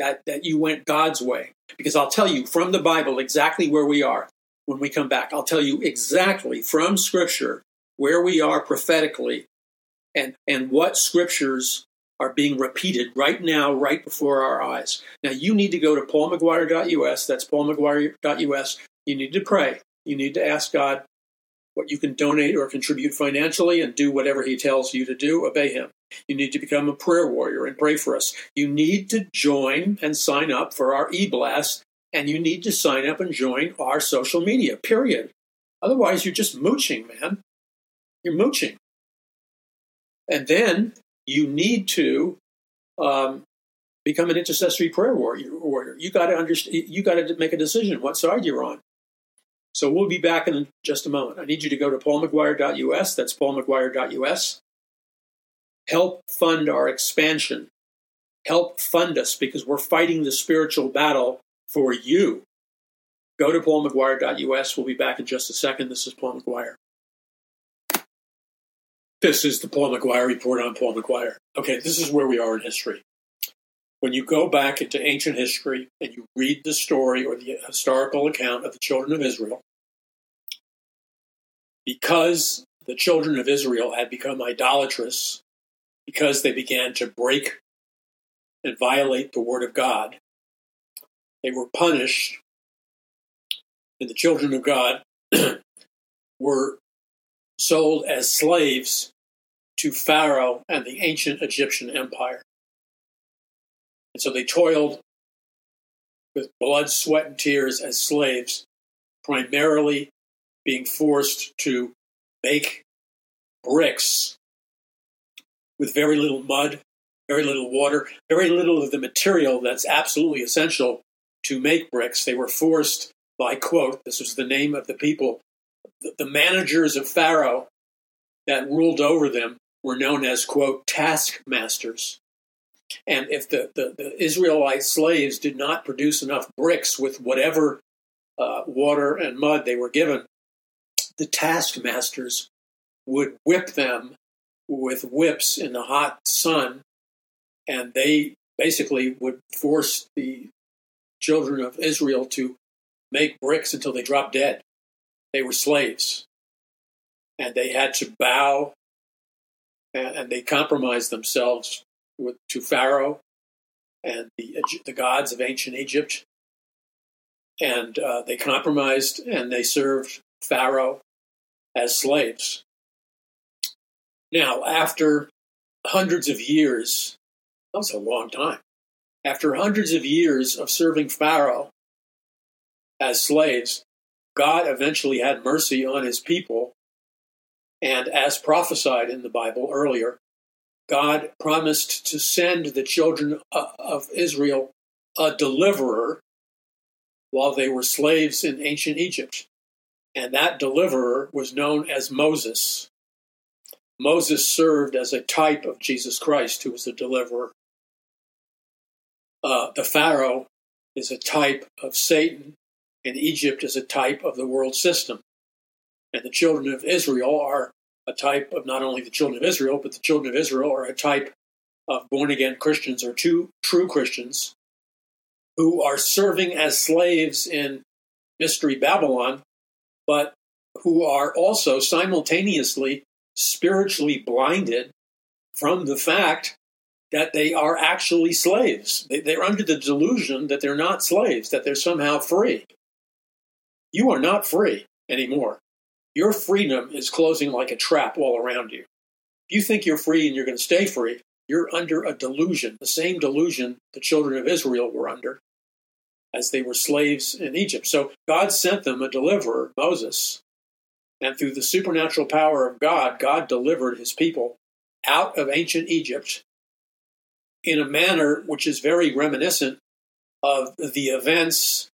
Speaker 1: that, that you went God's way. Because I'll tell you from the Bible exactly where we are when we come back. I'll tell you exactly from Scripture where we are prophetically and, and what scriptures are being repeated right now, right before our eyes. Now, you need to go to paulmcguire.us. That's paulmcguire.us. You need to pray. You need to ask God what you can donate or contribute financially and do whatever He tells you to do. Obey Him. You need to become a prayer warrior and pray for us. You need to join and sign up for our e blast, and you need to sign up and join our social media, period. Otherwise, you're just mooching, man. You're mooching. And then you need to um, become an intercessory prayer warrior. You got to understand. You got to make a decision what side you're on. So we'll be back in just a moment. I need you to go to paulmcguire.us. That's paulmcguire.us help fund our expansion. Help fund us because we're fighting the spiritual battle for you. Go to paulmcguire.us. We'll be back in just a second. This is Paul McGuire. This is the Paul McGuire report on Paul McGuire. Okay, this is where we are in history. When you go back into ancient history and you read the story or the historical account of the children of Israel, because the children of Israel had become idolatrous, because they began to break and violate the word of God, they were punished, and the children of God were sold as slaves to Pharaoh and the ancient Egyptian empire. And so they toiled with blood, sweat, and tears as slaves, primarily being forced to make bricks with very little mud, very little water, very little of the material that's absolutely essential to make bricks. They were forced by, quote, this was the name of the people, the managers of Pharaoh that ruled over them were known as, quote, taskmasters. And if the, the, the Israelite slaves did not produce enough bricks with whatever uh, water and mud they were given, the taskmasters would whip them with whips in the hot sun, and they basically would force the children of Israel to make bricks until they dropped dead. They were slaves. And they had to bow and, they compromised themselves with, to Pharaoh and the, the gods of ancient Egypt. And uh, they compromised and they served Pharaoh as slaves. Now, after hundreds of years, that was a long time. After hundreds of years of serving Pharaoh as slaves, God eventually had mercy on his people. And as prophesied in the Bible earlier, God promised to send the children of Israel a deliverer while they were slaves in ancient Egypt. And that deliverer was known as Moses. Moses served as a type of Jesus Christ, who was the deliverer. Uh, the Pharaoh is a type of Satan, and Egypt is a type of the world system. And the children of Israel are a type of not only the children of Israel, but the children of Israel are a type of born again Christians or two true Christians who are serving as slaves in Mystery Babylon, but who are also simultaneously spiritually blinded from the fact that they are actually slaves. They, are under the delusion that they're not slaves, that they're somehow free. You are not free anymore. Your freedom is closing like a trap all around you. If you think you're free and you're going to stay free, you're under a delusion, the same delusion the children of Israel were under as they were slaves in Egypt. So God sent them a deliverer, Moses. And through the supernatural power of God, God delivered his people out of ancient Egypt in a manner which is very reminiscent of the events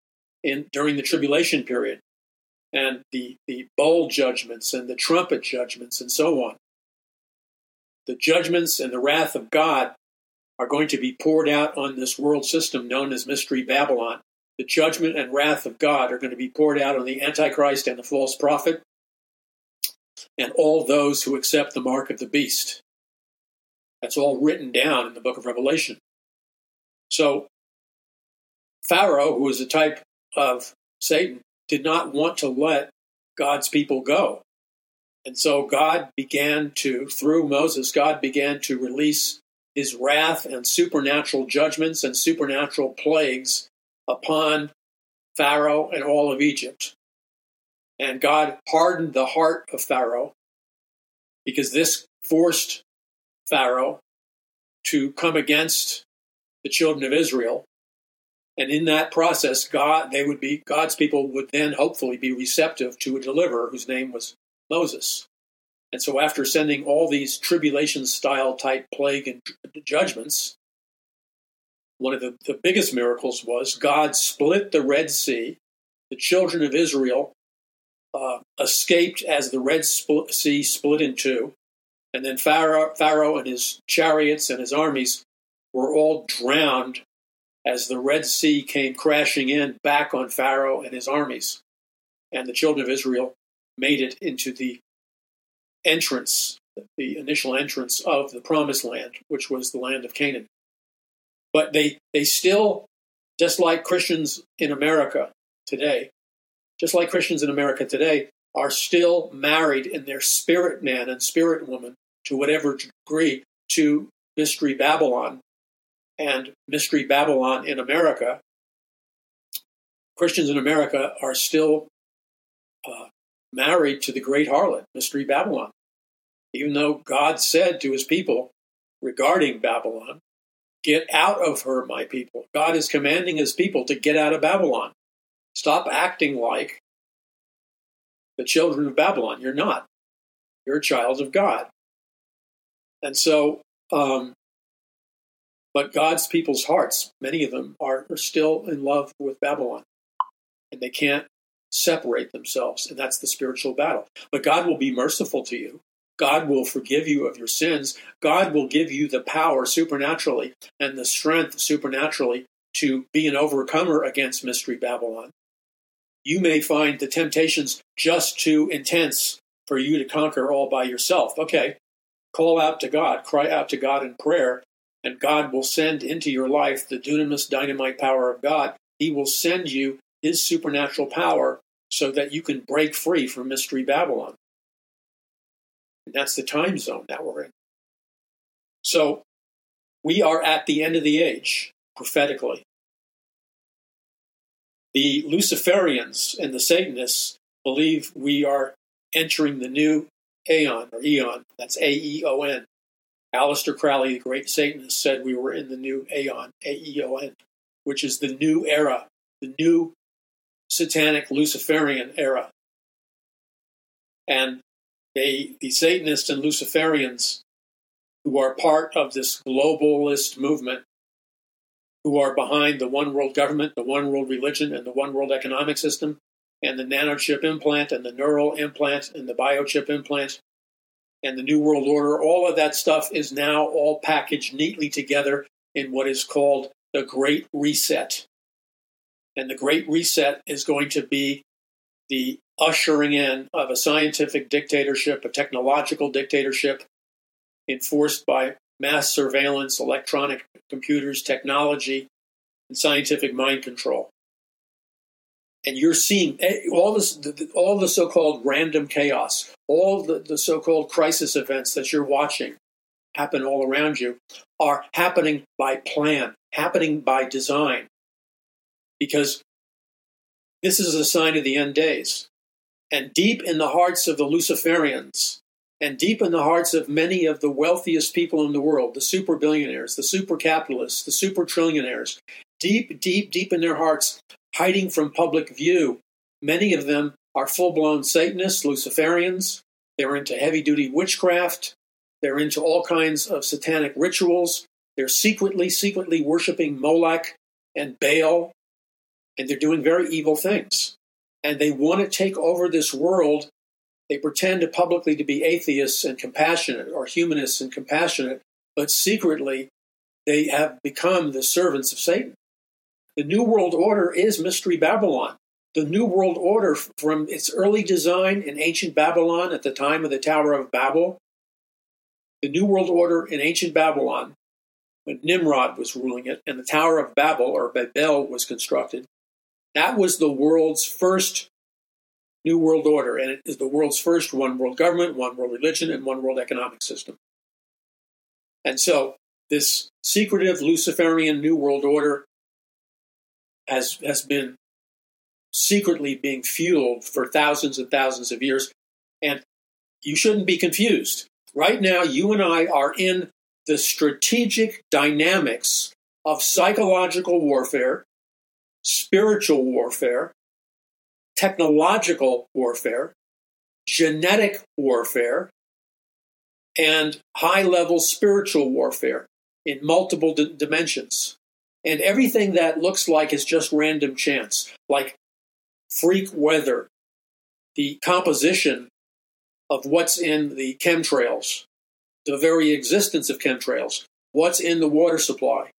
Speaker 1: in during the tribulation period and the, the bowl judgments and the trumpet judgments and so on. The judgments and the wrath of God are going to be poured out on this world system known as Mystery Babylon. The judgment and wrath of God are going to be poured out on the Antichrist and the false prophet and all those who accept the mark of the beast. That's all written down in the book of Revelation. So, Pharaoh, who is a type of Satan, did not want to let God's people go. And so God began to, through Moses, God began to release his wrath and supernatural judgments and supernatural plagues upon Pharaoh and all of Egypt. And God hardened the heart of Pharaoh because this forced Pharaoh to come against the children of Israel and in that process, God, they would be, God's people would then hopefully be receptive to a deliverer whose name was Moses. And so after sending all these tribulation style type plague and judgments, one of the, the biggest miracles was God split the Red Sea. The children of Israel uh, escaped as the Red Sea split in two. And then Pharaoh, Pharaoh and his chariots and his armies were all drowned as the Red Sea came crashing in back on Pharaoh and his armies. And the children of Israel made it into the entrance the initial entrance of the promised land, which was the land of Canaan. But they, they still, just like Christians in America today, just like Christians in America today, are still married in their spirit man and spirit woman to whatever degree to Mystery Babylon and Mystery Babylon in America. Christians in America are still uh, married to the great harlot, Mystery Babylon. Even though God said to his people regarding Babylon, Get out of her, my people. God is commanding his people to get out of Babylon. Stop acting like the children of Babylon. You're not. You're a child of God. And so, um, but God's people's hearts, many of them are, are still in love with Babylon. And they can't separate themselves. And that's the spiritual battle. But God will be merciful to you. God will forgive you of your sins. God will give you the power supernaturally and the strength supernaturally to be an overcomer against Mystery Babylon you may find the temptations just too intense for you to conquer all by yourself. Okay, call out to God, cry out to God in prayer, and God will send into your life the dunamis dynamite power of God. He will send you his supernatural power so that you can break free from Mystery Babylon. And that's the time zone that we're in. So we are at the end of the age, prophetically. The Luciferians and the Satanists believe we are entering the new aeon or eon. That's A E O N. Aleister Crowley, the great Satanist, said we were in the new aeon, A E O N, which is the new era, the new satanic Luciferian era. And they, the Satanists and Luciferians, who are part of this globalist movement, who are behind the one world government, the one world religion, and the one world economic system, and the nanochip implant, and the neural implant, and the biochip implant, and the New World Order. All of that stuff is now all packaged neatly together in what is called the Great Reset. And the Great Reset is going to be the ushering in of a scientific dictatorship, a technological dictatorship enforced by mass surveillance, electronic computers, technology, and scientific mind control. And you're seeing eh, all this, all the so-called random chaos, all the, the so-called crisis events that you're watching happen all around you are happening by plan, happening by design, because this is a sign of the end days. And deep in the hearts of the Luciferians, and deep in the hearts of many of the wealthiest people in the world, the super billionaires, the super capitalists, the super trillionaires, deep, deep, deep in their hearts, hiding from public view. Many of them are full blown Satanists, Luciferians. They're into heavy duty witchcraft. They're into all kinds of satanic rituals. They're secretly, secretly worshiping Molech and Baal. And they're doing very evil things. And they want to take over this world they pretend publicly to be atheists and compassionate or humanists and compassionate, but secretly they have become the servants of Satan. The New World Order is Mystery Babylon. The New World Order, from its early design in ancient Babylon at the time of the Tower of Babel, the New World Order in ancient Babylon, when Nimrod was ruling it and the Tower of Babel or Babel was constructed, that was the world's first New World Order, and it is the world's first one world government, one world religion, and one world economic system. And so, this secretive Luciferian New World Order has, has been secretly being fueled for thousands and thousands of years. And you shouldn't be confused. Right now, you and I are in the strategic dynamics of psychological warfare, spiritual warfare, technological warfare, genetic warfare, and high level spiritual warfare in multiple d- dimensions. And everything that looks like is just random chance, like freak weather, the composition of what's in the chemtrails, the very existence of chemtrails, what's in the water supply,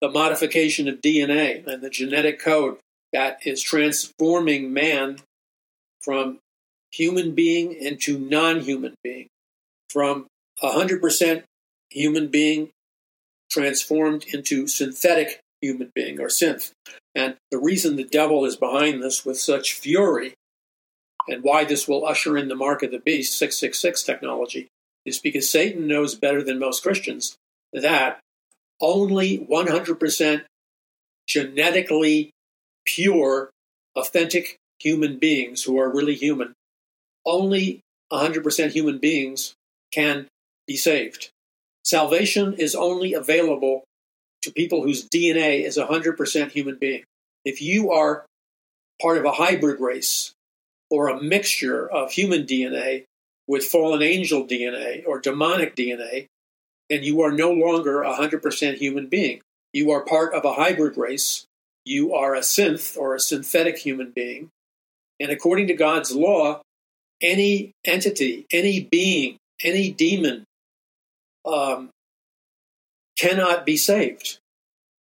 Speaker 1: the modification of DNA and the genetic code that is transforming man from human being into non human being. from a 100% human being transformed into synthetic human being or synth. And the reason the devil is behind this with such fury and why this will usher in the mark of the beast, 666 technology, is because Satan knows better than most Christians that only 100% genetically pure, authentic human beings who are really human, only 100% human beings can be saved. Salvation is only available to people whose DNA is 100% human being. If you are part of a hybrid race or a mixture of human DNA with fallen angel DNA or demonic DNA, then you are no longer 100% human being. You are part of a hybrid race. You are a synth or a synthetic human being. And according to God's law, any entity, any being, any demon um, cannot be saved.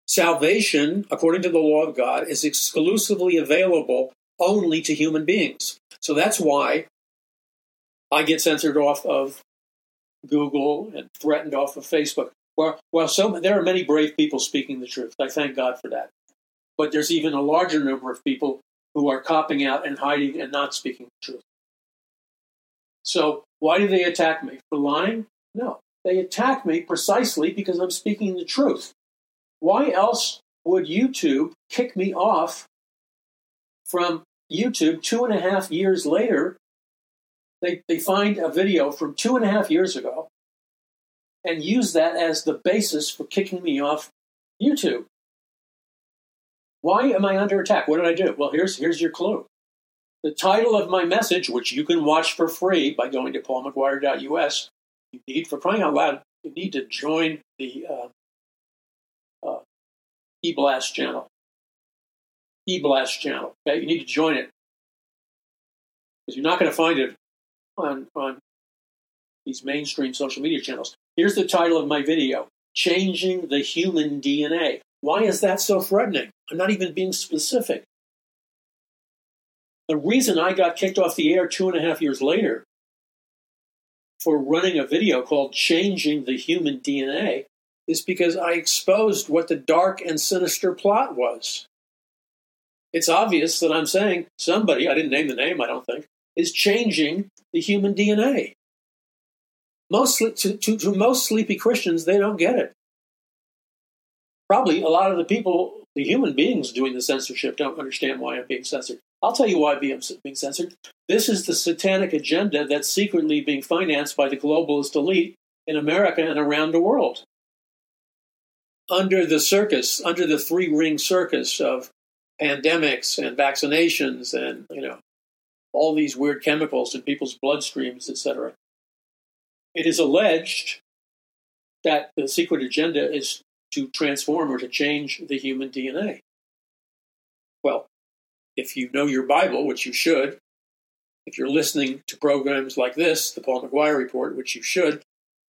Speaker 1: Salvation, according to the law of God, is exclusively available only to human beings. So that's why I get censored off of Google and threatened off of Facebook. Well, well, so there are many brave people speaking the truth. I thank God for that. But there's even a larger number of people who are copping out and hiding and not speaking the truth. So why do they attack me for lying? No, they attack me precisely because I'm speaking the truth. Why else would YouTube kick me off from YouTube two and a half years later? They, they find a video from two and a half years ago and use that as the basis for kicking me off YouTube. Why am I under attack? What did I do? Well, here's, here's your clue. The title of my message, which you can watch for free by going to paulmcguire.us, you need, for crying out loud, you need to join the uh, uh, eBlast channel. eBlast channel. Okay, you need to join it because you're not going to find it on on these mainstream social media channels. Here's the title of my video: "Changing the Human DNA." Why is that so threatening? I'm not even being specific. The reason I got kicked off the air two and a half years later for running a video called Changing the Human DNA is because I exposed what the dark and sinister plot was. It's obvious that I'm saying somebody, I didn't name the name, I don't think, is changing the human DNA. Mostly, to, to, to most sleepy Christians, they don't get it. Probably a lot of the people, the human beings doing the censorship, don't understand why I'm being censored. I'll tell you why I'm being censored. This is the satanic agenda that's secretly being financed by the globalist elite in America and around the world under the circus, under the three ring circus of pandemics and vaccinations and, you know, all these weird chemicals in people's bloodstreams, etc. It is alleged that the secret agenda is to transform or to change the human DNA. Well, if you know your Bible, which you should, if you're listening to programs like this, the Paul McGuire Report, which you should,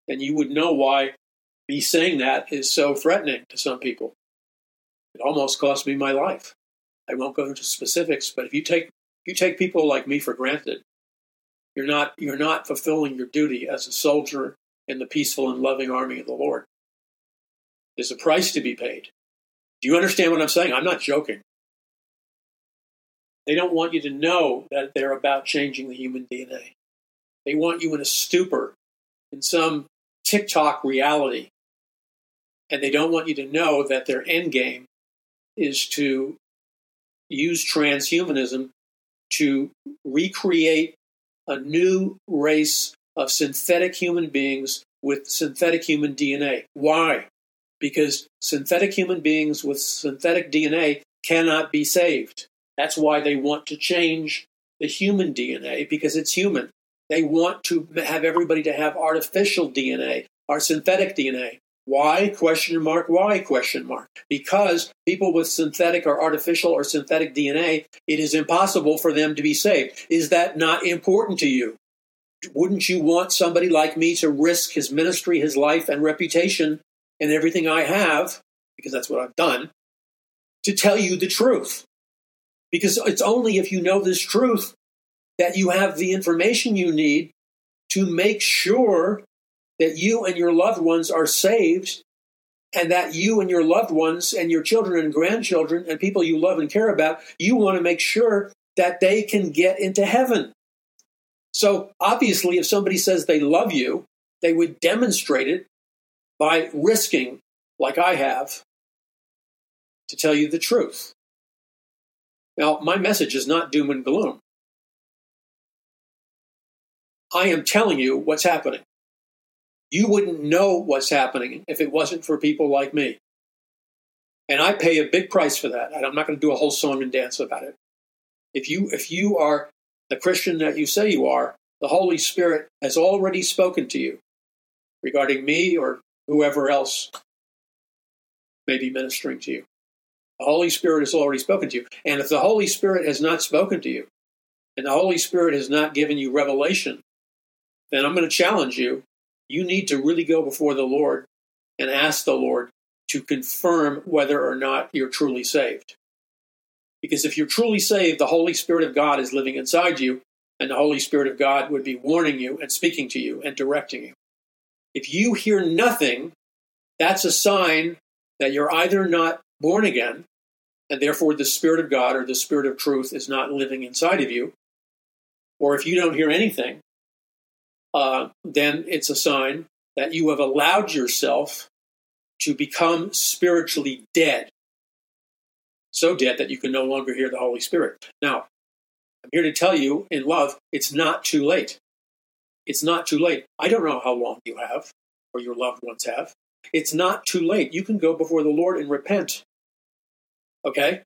Speaker 1: then you would know why me saying that is so threatening to some people. It almost cost me my life. I won't go into specifics, but if you take you take people like me for granted, you're not you're not fulfilling your duty as a soldier in the peaceful and loving army of the Lord. There's a price to be paid. Do you understand what I'm saying? I'm not joking. They don't want you to know that they're about changing the human DNA. They want you in a stupor, in some TikTok reality and they don't want you to know that their end game is to use transhumanism to recreate a new race of synthetic human beings with synthetic human DNA. Why? Because synthetic human beings with synthetic DNA cannot be saved. That's why they want to change the human DNA because it's human. They want to have everybody to have artificial DNA or synthetic DNA. Why? Question mark. Why? Question mark. Because people with synthetic or artificial or synthetic DNA, it is impossible for them to be saved. Is that not important to you? Wouldn't you want somebody like me to risk his ministry, his life, and reputation and everything I have, because that's what I've done, to tell you the truth? Because it's only if you know this truth that you have the information you need to make sure that you and your loved ones are saved and that you and your loved ones and your children and grandchildren and people you love and care about, you want to make sure that they can get into heaven. So obviously, if somebody says they love you, they would demonstrate it by risking, like I have, to tell you the truth. Now, my message is not doom and gloom. I am telling you what's happening. You wouldn't know what's happening if it wasn't for people like me. And I pay a big price for that. I'm not going to do a whole song and dance about it. If you if you are the Christian that you say you are, the Holy Spirit has already spoken to you regarding me or whoever else may be ministering to you. The Holy Spirit has already spoken to you. And if the Holy Spirit has not spoken to you, and the Holy Spirit has not given you revelation, then I'm going to challenge you. You need to really go before the Lord and ask the Lord to confirm whether or not you're truly saved. Because if you're truly saved, the Holy Spirit of God is living inside you, and the Holy Spirit of God would be warning you and speaking to you and directing you. If you hear nothing, that's a sign that you're either not born again, and therefore the Spirit of God or the Spirit of truth is not living inside of you, or if you don't hear anything, uh, then it's a sign that you have allowed yourself to become spiritually dead. So dead that you can no longer hear the Holy Spirit. Now, I'm here to tell you in love, it's not too late. It's not too late. I don't know how long you have or your loved ones have. It's not too late. You can go before the Lord and repent, okay,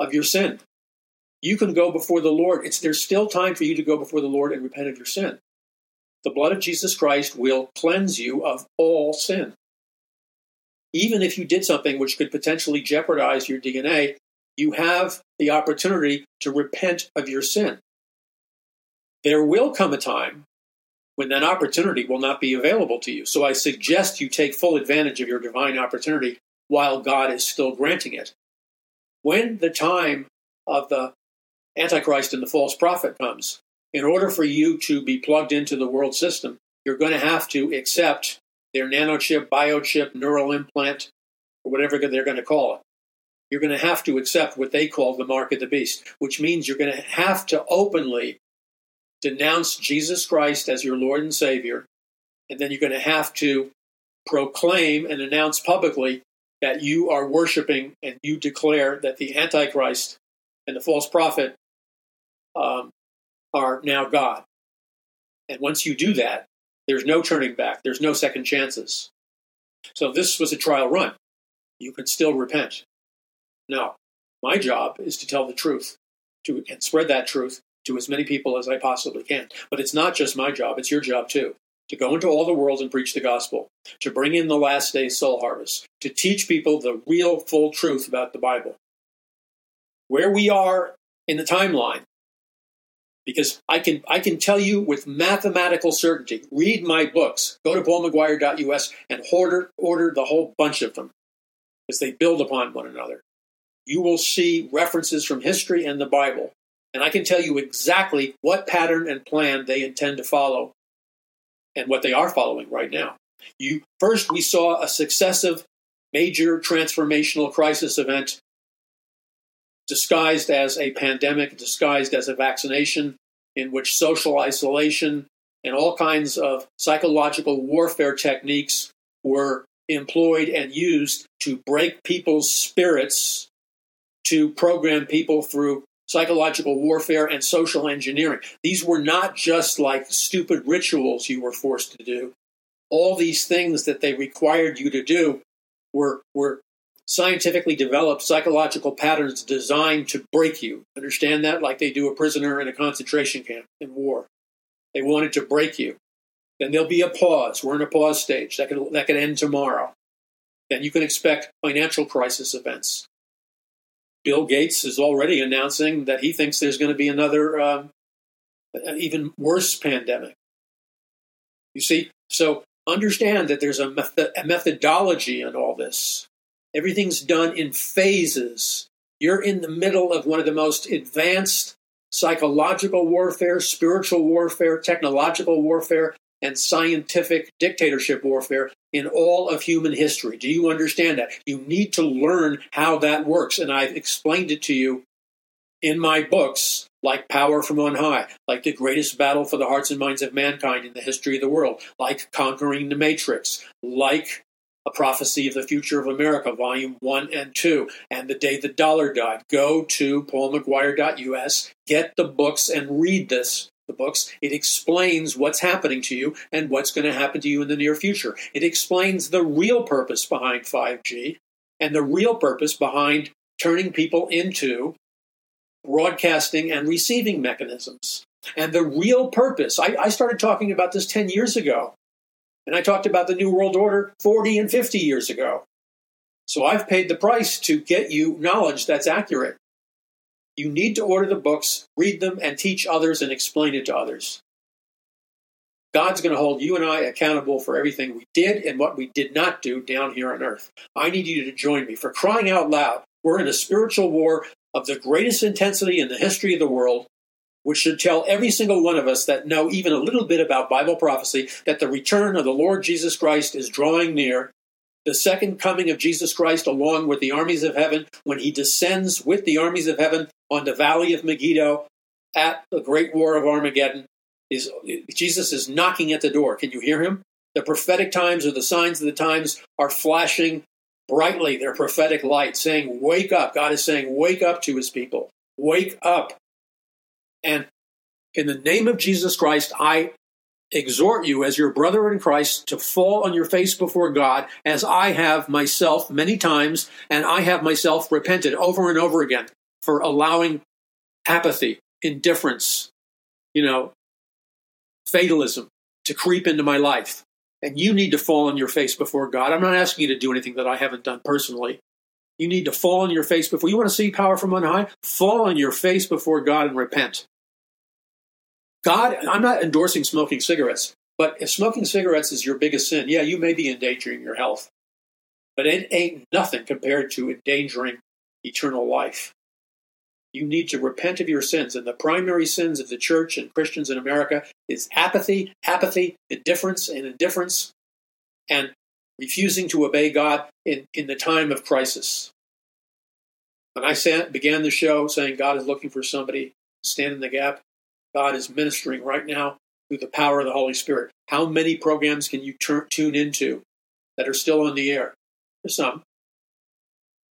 Speaker 1: of your sin. You can go before the Lord. It's there's still time for you to go before the Lord and repent of your sin. The blood of Jesus Christ will cleanse you of all sin. Even if you did something which could potentially jeopardize your DNA, you have the opportunity to repent of your sin. There will come a time when that opportunity will not be available to you. So I suggest you take full advantage of your divine opportunity while God is still granting it. When the time of the Antichrist and the false prophet comes, in order for you to be plugged into the world system, you're going to have to accept their nanochip, biochip, neural implant, or whatever they're going to call it. You're going to have to accept what they call the mark of the beast, which means you're going to have to openly denounce Jesus Christ as your Lord and Savior, and then you're going to have to proclaim and announce publicly that you are worshiping and you declare that the Antichrist and the false prophet um, are now God. And once you do that, there's no turning back, there's no second chances. So this was a trial run. You can still repent. Now, my job is to tell the truth, to and spread that truth to as many people as I possibly can. But it's not just my job, it's your job too. To go into all the world and preach the gospel, to bring in the last days soul harvest, to teach people the real full truth about the Bible. Where we are in the timeline because I can I can tell you with mathematical certainty. Read my books. Go to paulmcguire.us and order order the whole bunch of them because they build upon one another. You will see references from history and the Bible, and I can tell you exactly what pattern and plan they intend to follow and what they are following right now. You first we saw a successive major transformational crisis event disguised as a pandemic, disguised as a vaccination, in which social isolation and all kinds of psychological warfare techniques were employed and used to break people's spirits, to program people through psychological warfare and social engineering. These were not just like stupid rituals you were forced to do. All these things that they required you to do were, were scientifically developed psychological patterns designed to break you. Understand that? Like they do a prisoner in a concentration camp in war. They wanted to break you. Then there'll be a pause. We're in a pause stage. That could, that could end tomorrow. Then you can expect financial crisis events. Bill Gates is already announcing that he thinks there's going to be another, uh, even worse pandemic. You see, so understand that there's a, a methodology in all this. Everything's done in phases. You're in the middle of one of the most advanced psychological warfare, spiritual warfare, technological warfare and scientific dictatorship warfare in all of human history. Do you understand that? You need to learn how that works. And I've explained it to you in my books, like Power from On High, like The Greatest Battle for the Hearts and Minds of Mankind in the History of the World, like Conquering the Matrix, like A Prophecy of the Future of America, Volume 1 and 2, and The Day the Dollar Died. Go to paulmcguire.us, get the books, and read this the books. It explains what's happening to you and what's going to happen to you in the near future. It explains the real purpose behind 5G and the real purpose behind turning people into broadcasting and receiving mechanisms. And the real purpose, I, I started talking about this 10 years ago. And I talked about the New World Order 40 and 50 years ago. So I've paid the price to get you knowledge that's accurate. You need to order the books, read them, and teach others and explain it to others. God's going to hold you and I accountable for everything we did and what we did not do down here on earth. I need you to join me. For crying out loud, we're in a spiritual war of the greatest intensity in the history of the world, which should tell every single one of us that know even a little bit about Bible prophecy that the return of the Lord Jesus Christ is drawing near the second coming of Jesus Christ along with the armies of heaven when he descends with the armies of heaven on the valley of Megiddo at the great war of Armageddon is Jesus is knocking at the door. Can you hear him? The prophetic times or the signs of the times are flashing brightly their prophetic light saying wake up. God is saying wake up to his people. Wake up. And in the name of Jesus Christ, I exhort you as your brother in Christ to fall on your face before God, as I have myself many times, and I have myself repented over and over again for allowing apathy, indifference, you know, fatalism to creep into my life. And you need to fall on your face before God. I'm not asking you to do anything that I haven't done personally. You need to fall on your face before you want to see power from on high. Fall on your face before God and repent. God, I'm not endorsing smoking cigarettes, but if smoking cigarettes is your biggest sin, yeah, you may be endangering your health. But it ain't nothing compared to endangering eternal life. You need to repent of your sins. And the primary sins of the church and Christians in America is apathy, apathy, indifference, and indifference, and refusing to obey God in, in the time of crisis. When I began the show saying God is looking for somebody to stand in the gap, God is ministering right now through the power of the Holy Spirit. How many programs can you tune into that are still on the air? There's some,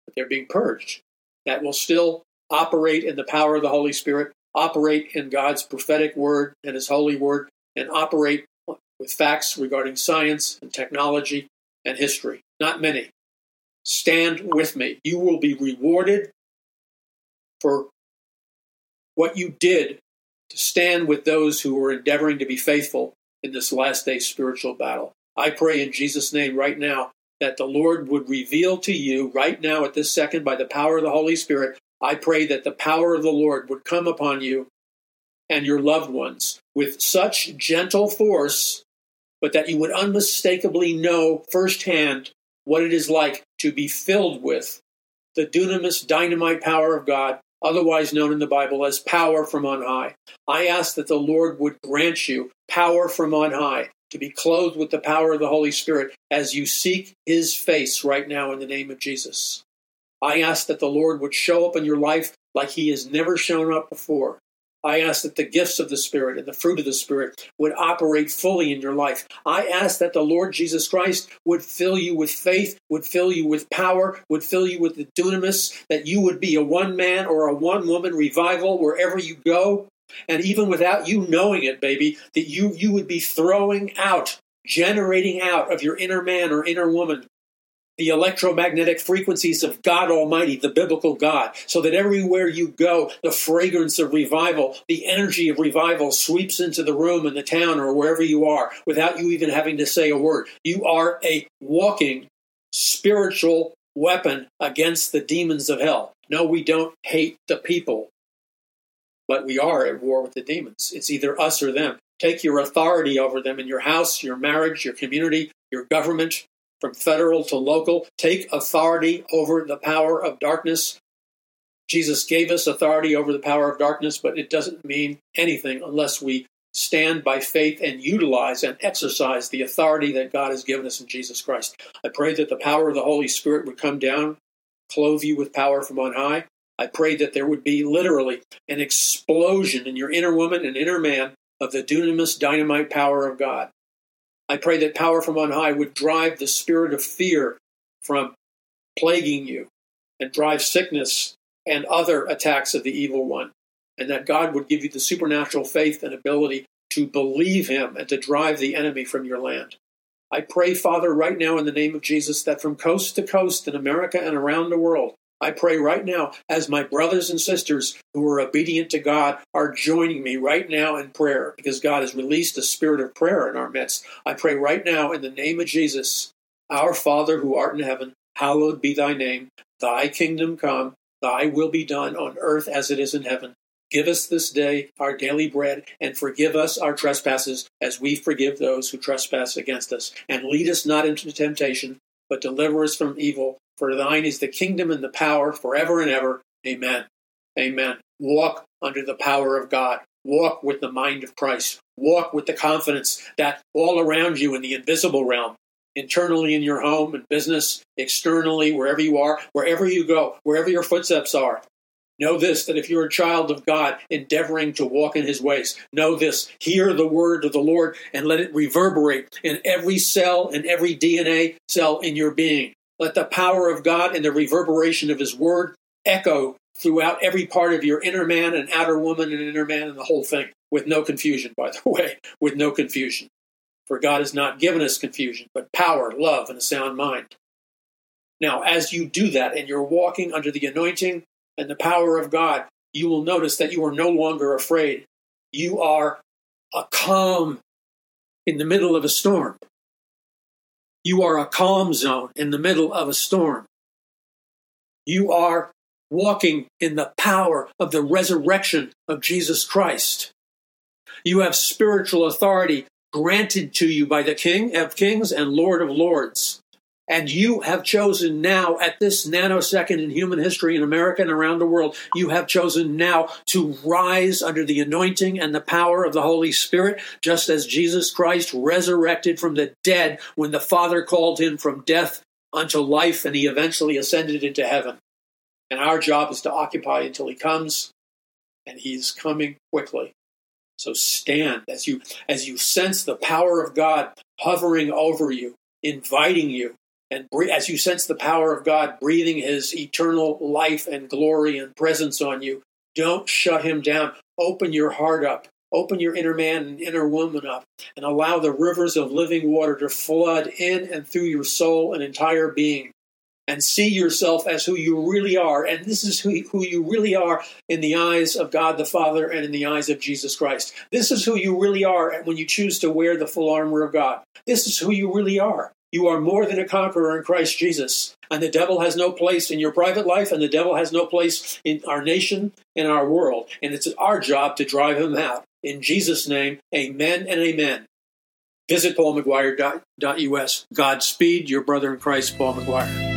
Speaker 1: but they're being purged. That will still operate in the power of the Holy Spirit, operate in God's prophetic word and His holy word, and operate with facts regarding science and technology and history. Not many. Stand with me. You will be rewarded for what you did to stand with those who are endeavoring to be faithful in this last day spiritual battle. I pray in Jesus' name right now that the Lord would reveal to you right now at this second by the power of the Holy Spirit. I pray that the power of the Lord would come upon you and your loved ones with such gentle force, but that you would unmistakably know firsthand what it is like to be filled with the dunamis dynamite power of God otherwise known in the Bible as power from on high. I ask that the Lord would grant you power from on high, to be clothed with the power of the Holy Spirit as you seek his face right now in the name of Jesus. I ask that the Lord would show up in your life like he has never shown up before. I ask that the gifts of the Spirit and the fruit of the Spirit would operate fully in your life. I ask that the Lord Jesus Christ would fill you with faith, would fill you with power, would fill you with the dunamis, that you would be a one man or a one woman revival wherever you go. And even without you knowing it, baby, that you, you would be throwing out, generating out of your inner man or inner woman the electromagnetic frequencies of God Almighty, the biblical God, so that everywhere you go, the fragrance of revival, the energy of revival sweeps into the room in the town or wherever you are without you even having to say a word. You are a walking spiritual weapon against the demons of hell. No, we don't hate the people, but we are at war with the demons. It's either us or them. Take your authority over them in your house, your marriage, your community, your government, from federal to local. Take authority over the power of darkness. Jesus gave us authority over the power of darkness, but it doesn't mean anything unless we stand by faith and utilize and exercise the authority that God has given us in Jesus Christ. I pray that the power of the Holy Spirit would come down, clothe you with power from on high. I pray that there would be literally an explosion in your inner woman and inner man of the dunamis dynamite power of God. I pray that power from on high would drive the spirit of fear from plaguing you and drive sickness and other attacks of the evil one and that God would give you the supernatural faith and ability to believe Him and to drive the enemy from your land. I pray, Father, right now in the name of Jesus, that from coast to coast in America and around the world, I pray right now, as my brothers and sisters who are obedient to God are joining me right now in prayer, because God has released a spirit of prayer in our midst. I pray right now in the name of Jesus, our Father who art in heaven, hallowed be thy name. Thy kingdom come, thy will be done on earth as it is in heaven. Give us this day our daily bread, and forgive us our trespasses, as we forgive those who trespass against us. And lead us not into temptation, but deliver us from evil. For thine is the kingdom and the power forever and ever. Amen. Amen. Walk under the power of God. Walk with the mind of Christ. Walk with the confidence that all around you in the invisible realm, internally in your home and business, externally, wherever you are, wherever you go, wherever your footsteps are, Know this that if you're a child of God endeavoring to walk in his ways, know this hear the word of the Lord and let it reverberate in every cell and every DNA cell in your being. Let the power of God and the reverberation of his word echo throughout every part of your inner man and outer woman and inner man and the whole thing with no confusion, by the way, with no confusion. For God has not given us confusion, but power, love, and a sound mind. Now, as you do that and you're walking under the anointing and the power of God, you will notice that you are no longer afraid. You are a calm in the middle of a storm. You are a calm zone in the middle of a storm. You are walking in the power of the resurrection of Jesus Christ. You have spiritual authority granted to you by the King of Kings and Lord of Lords. And you have chosen now, at this nanosecond in human history in America and around the world, you have chosen now to rise under the anointing and the power of the Holy Spirit, just as Jesus Christ resurrected from the dead when the Father called him from death unto life and he eventually ascended into heaven. And our job is to occupy until he comes, and he's coming quickly. So stand as you as you sense the power of God hovering over you, inviting you and as you sense the power of God breathing his eternal life and glory and presence on you, don't shut him down. Open your heart up. Open your inner man and inner woman up and allow the rivers of living water to flood in and through your soul and entire being. And see yourself as who you really are. And this is who, who you really are in the eyes of God the Father and in the eyes of Jesus Christ. This is who you really are when you choose to wear the full armor of God. This is who you really are. You are more than a conqueror in Christ Jesus. And the devil has no place in your private life, and the devil has no place in our nation, in our world. And it's our job to drive him out. In Jesus' name, amen and amen. Visit paulmcguire.us. Godspeed, your brother in Christ, Paul McGuire.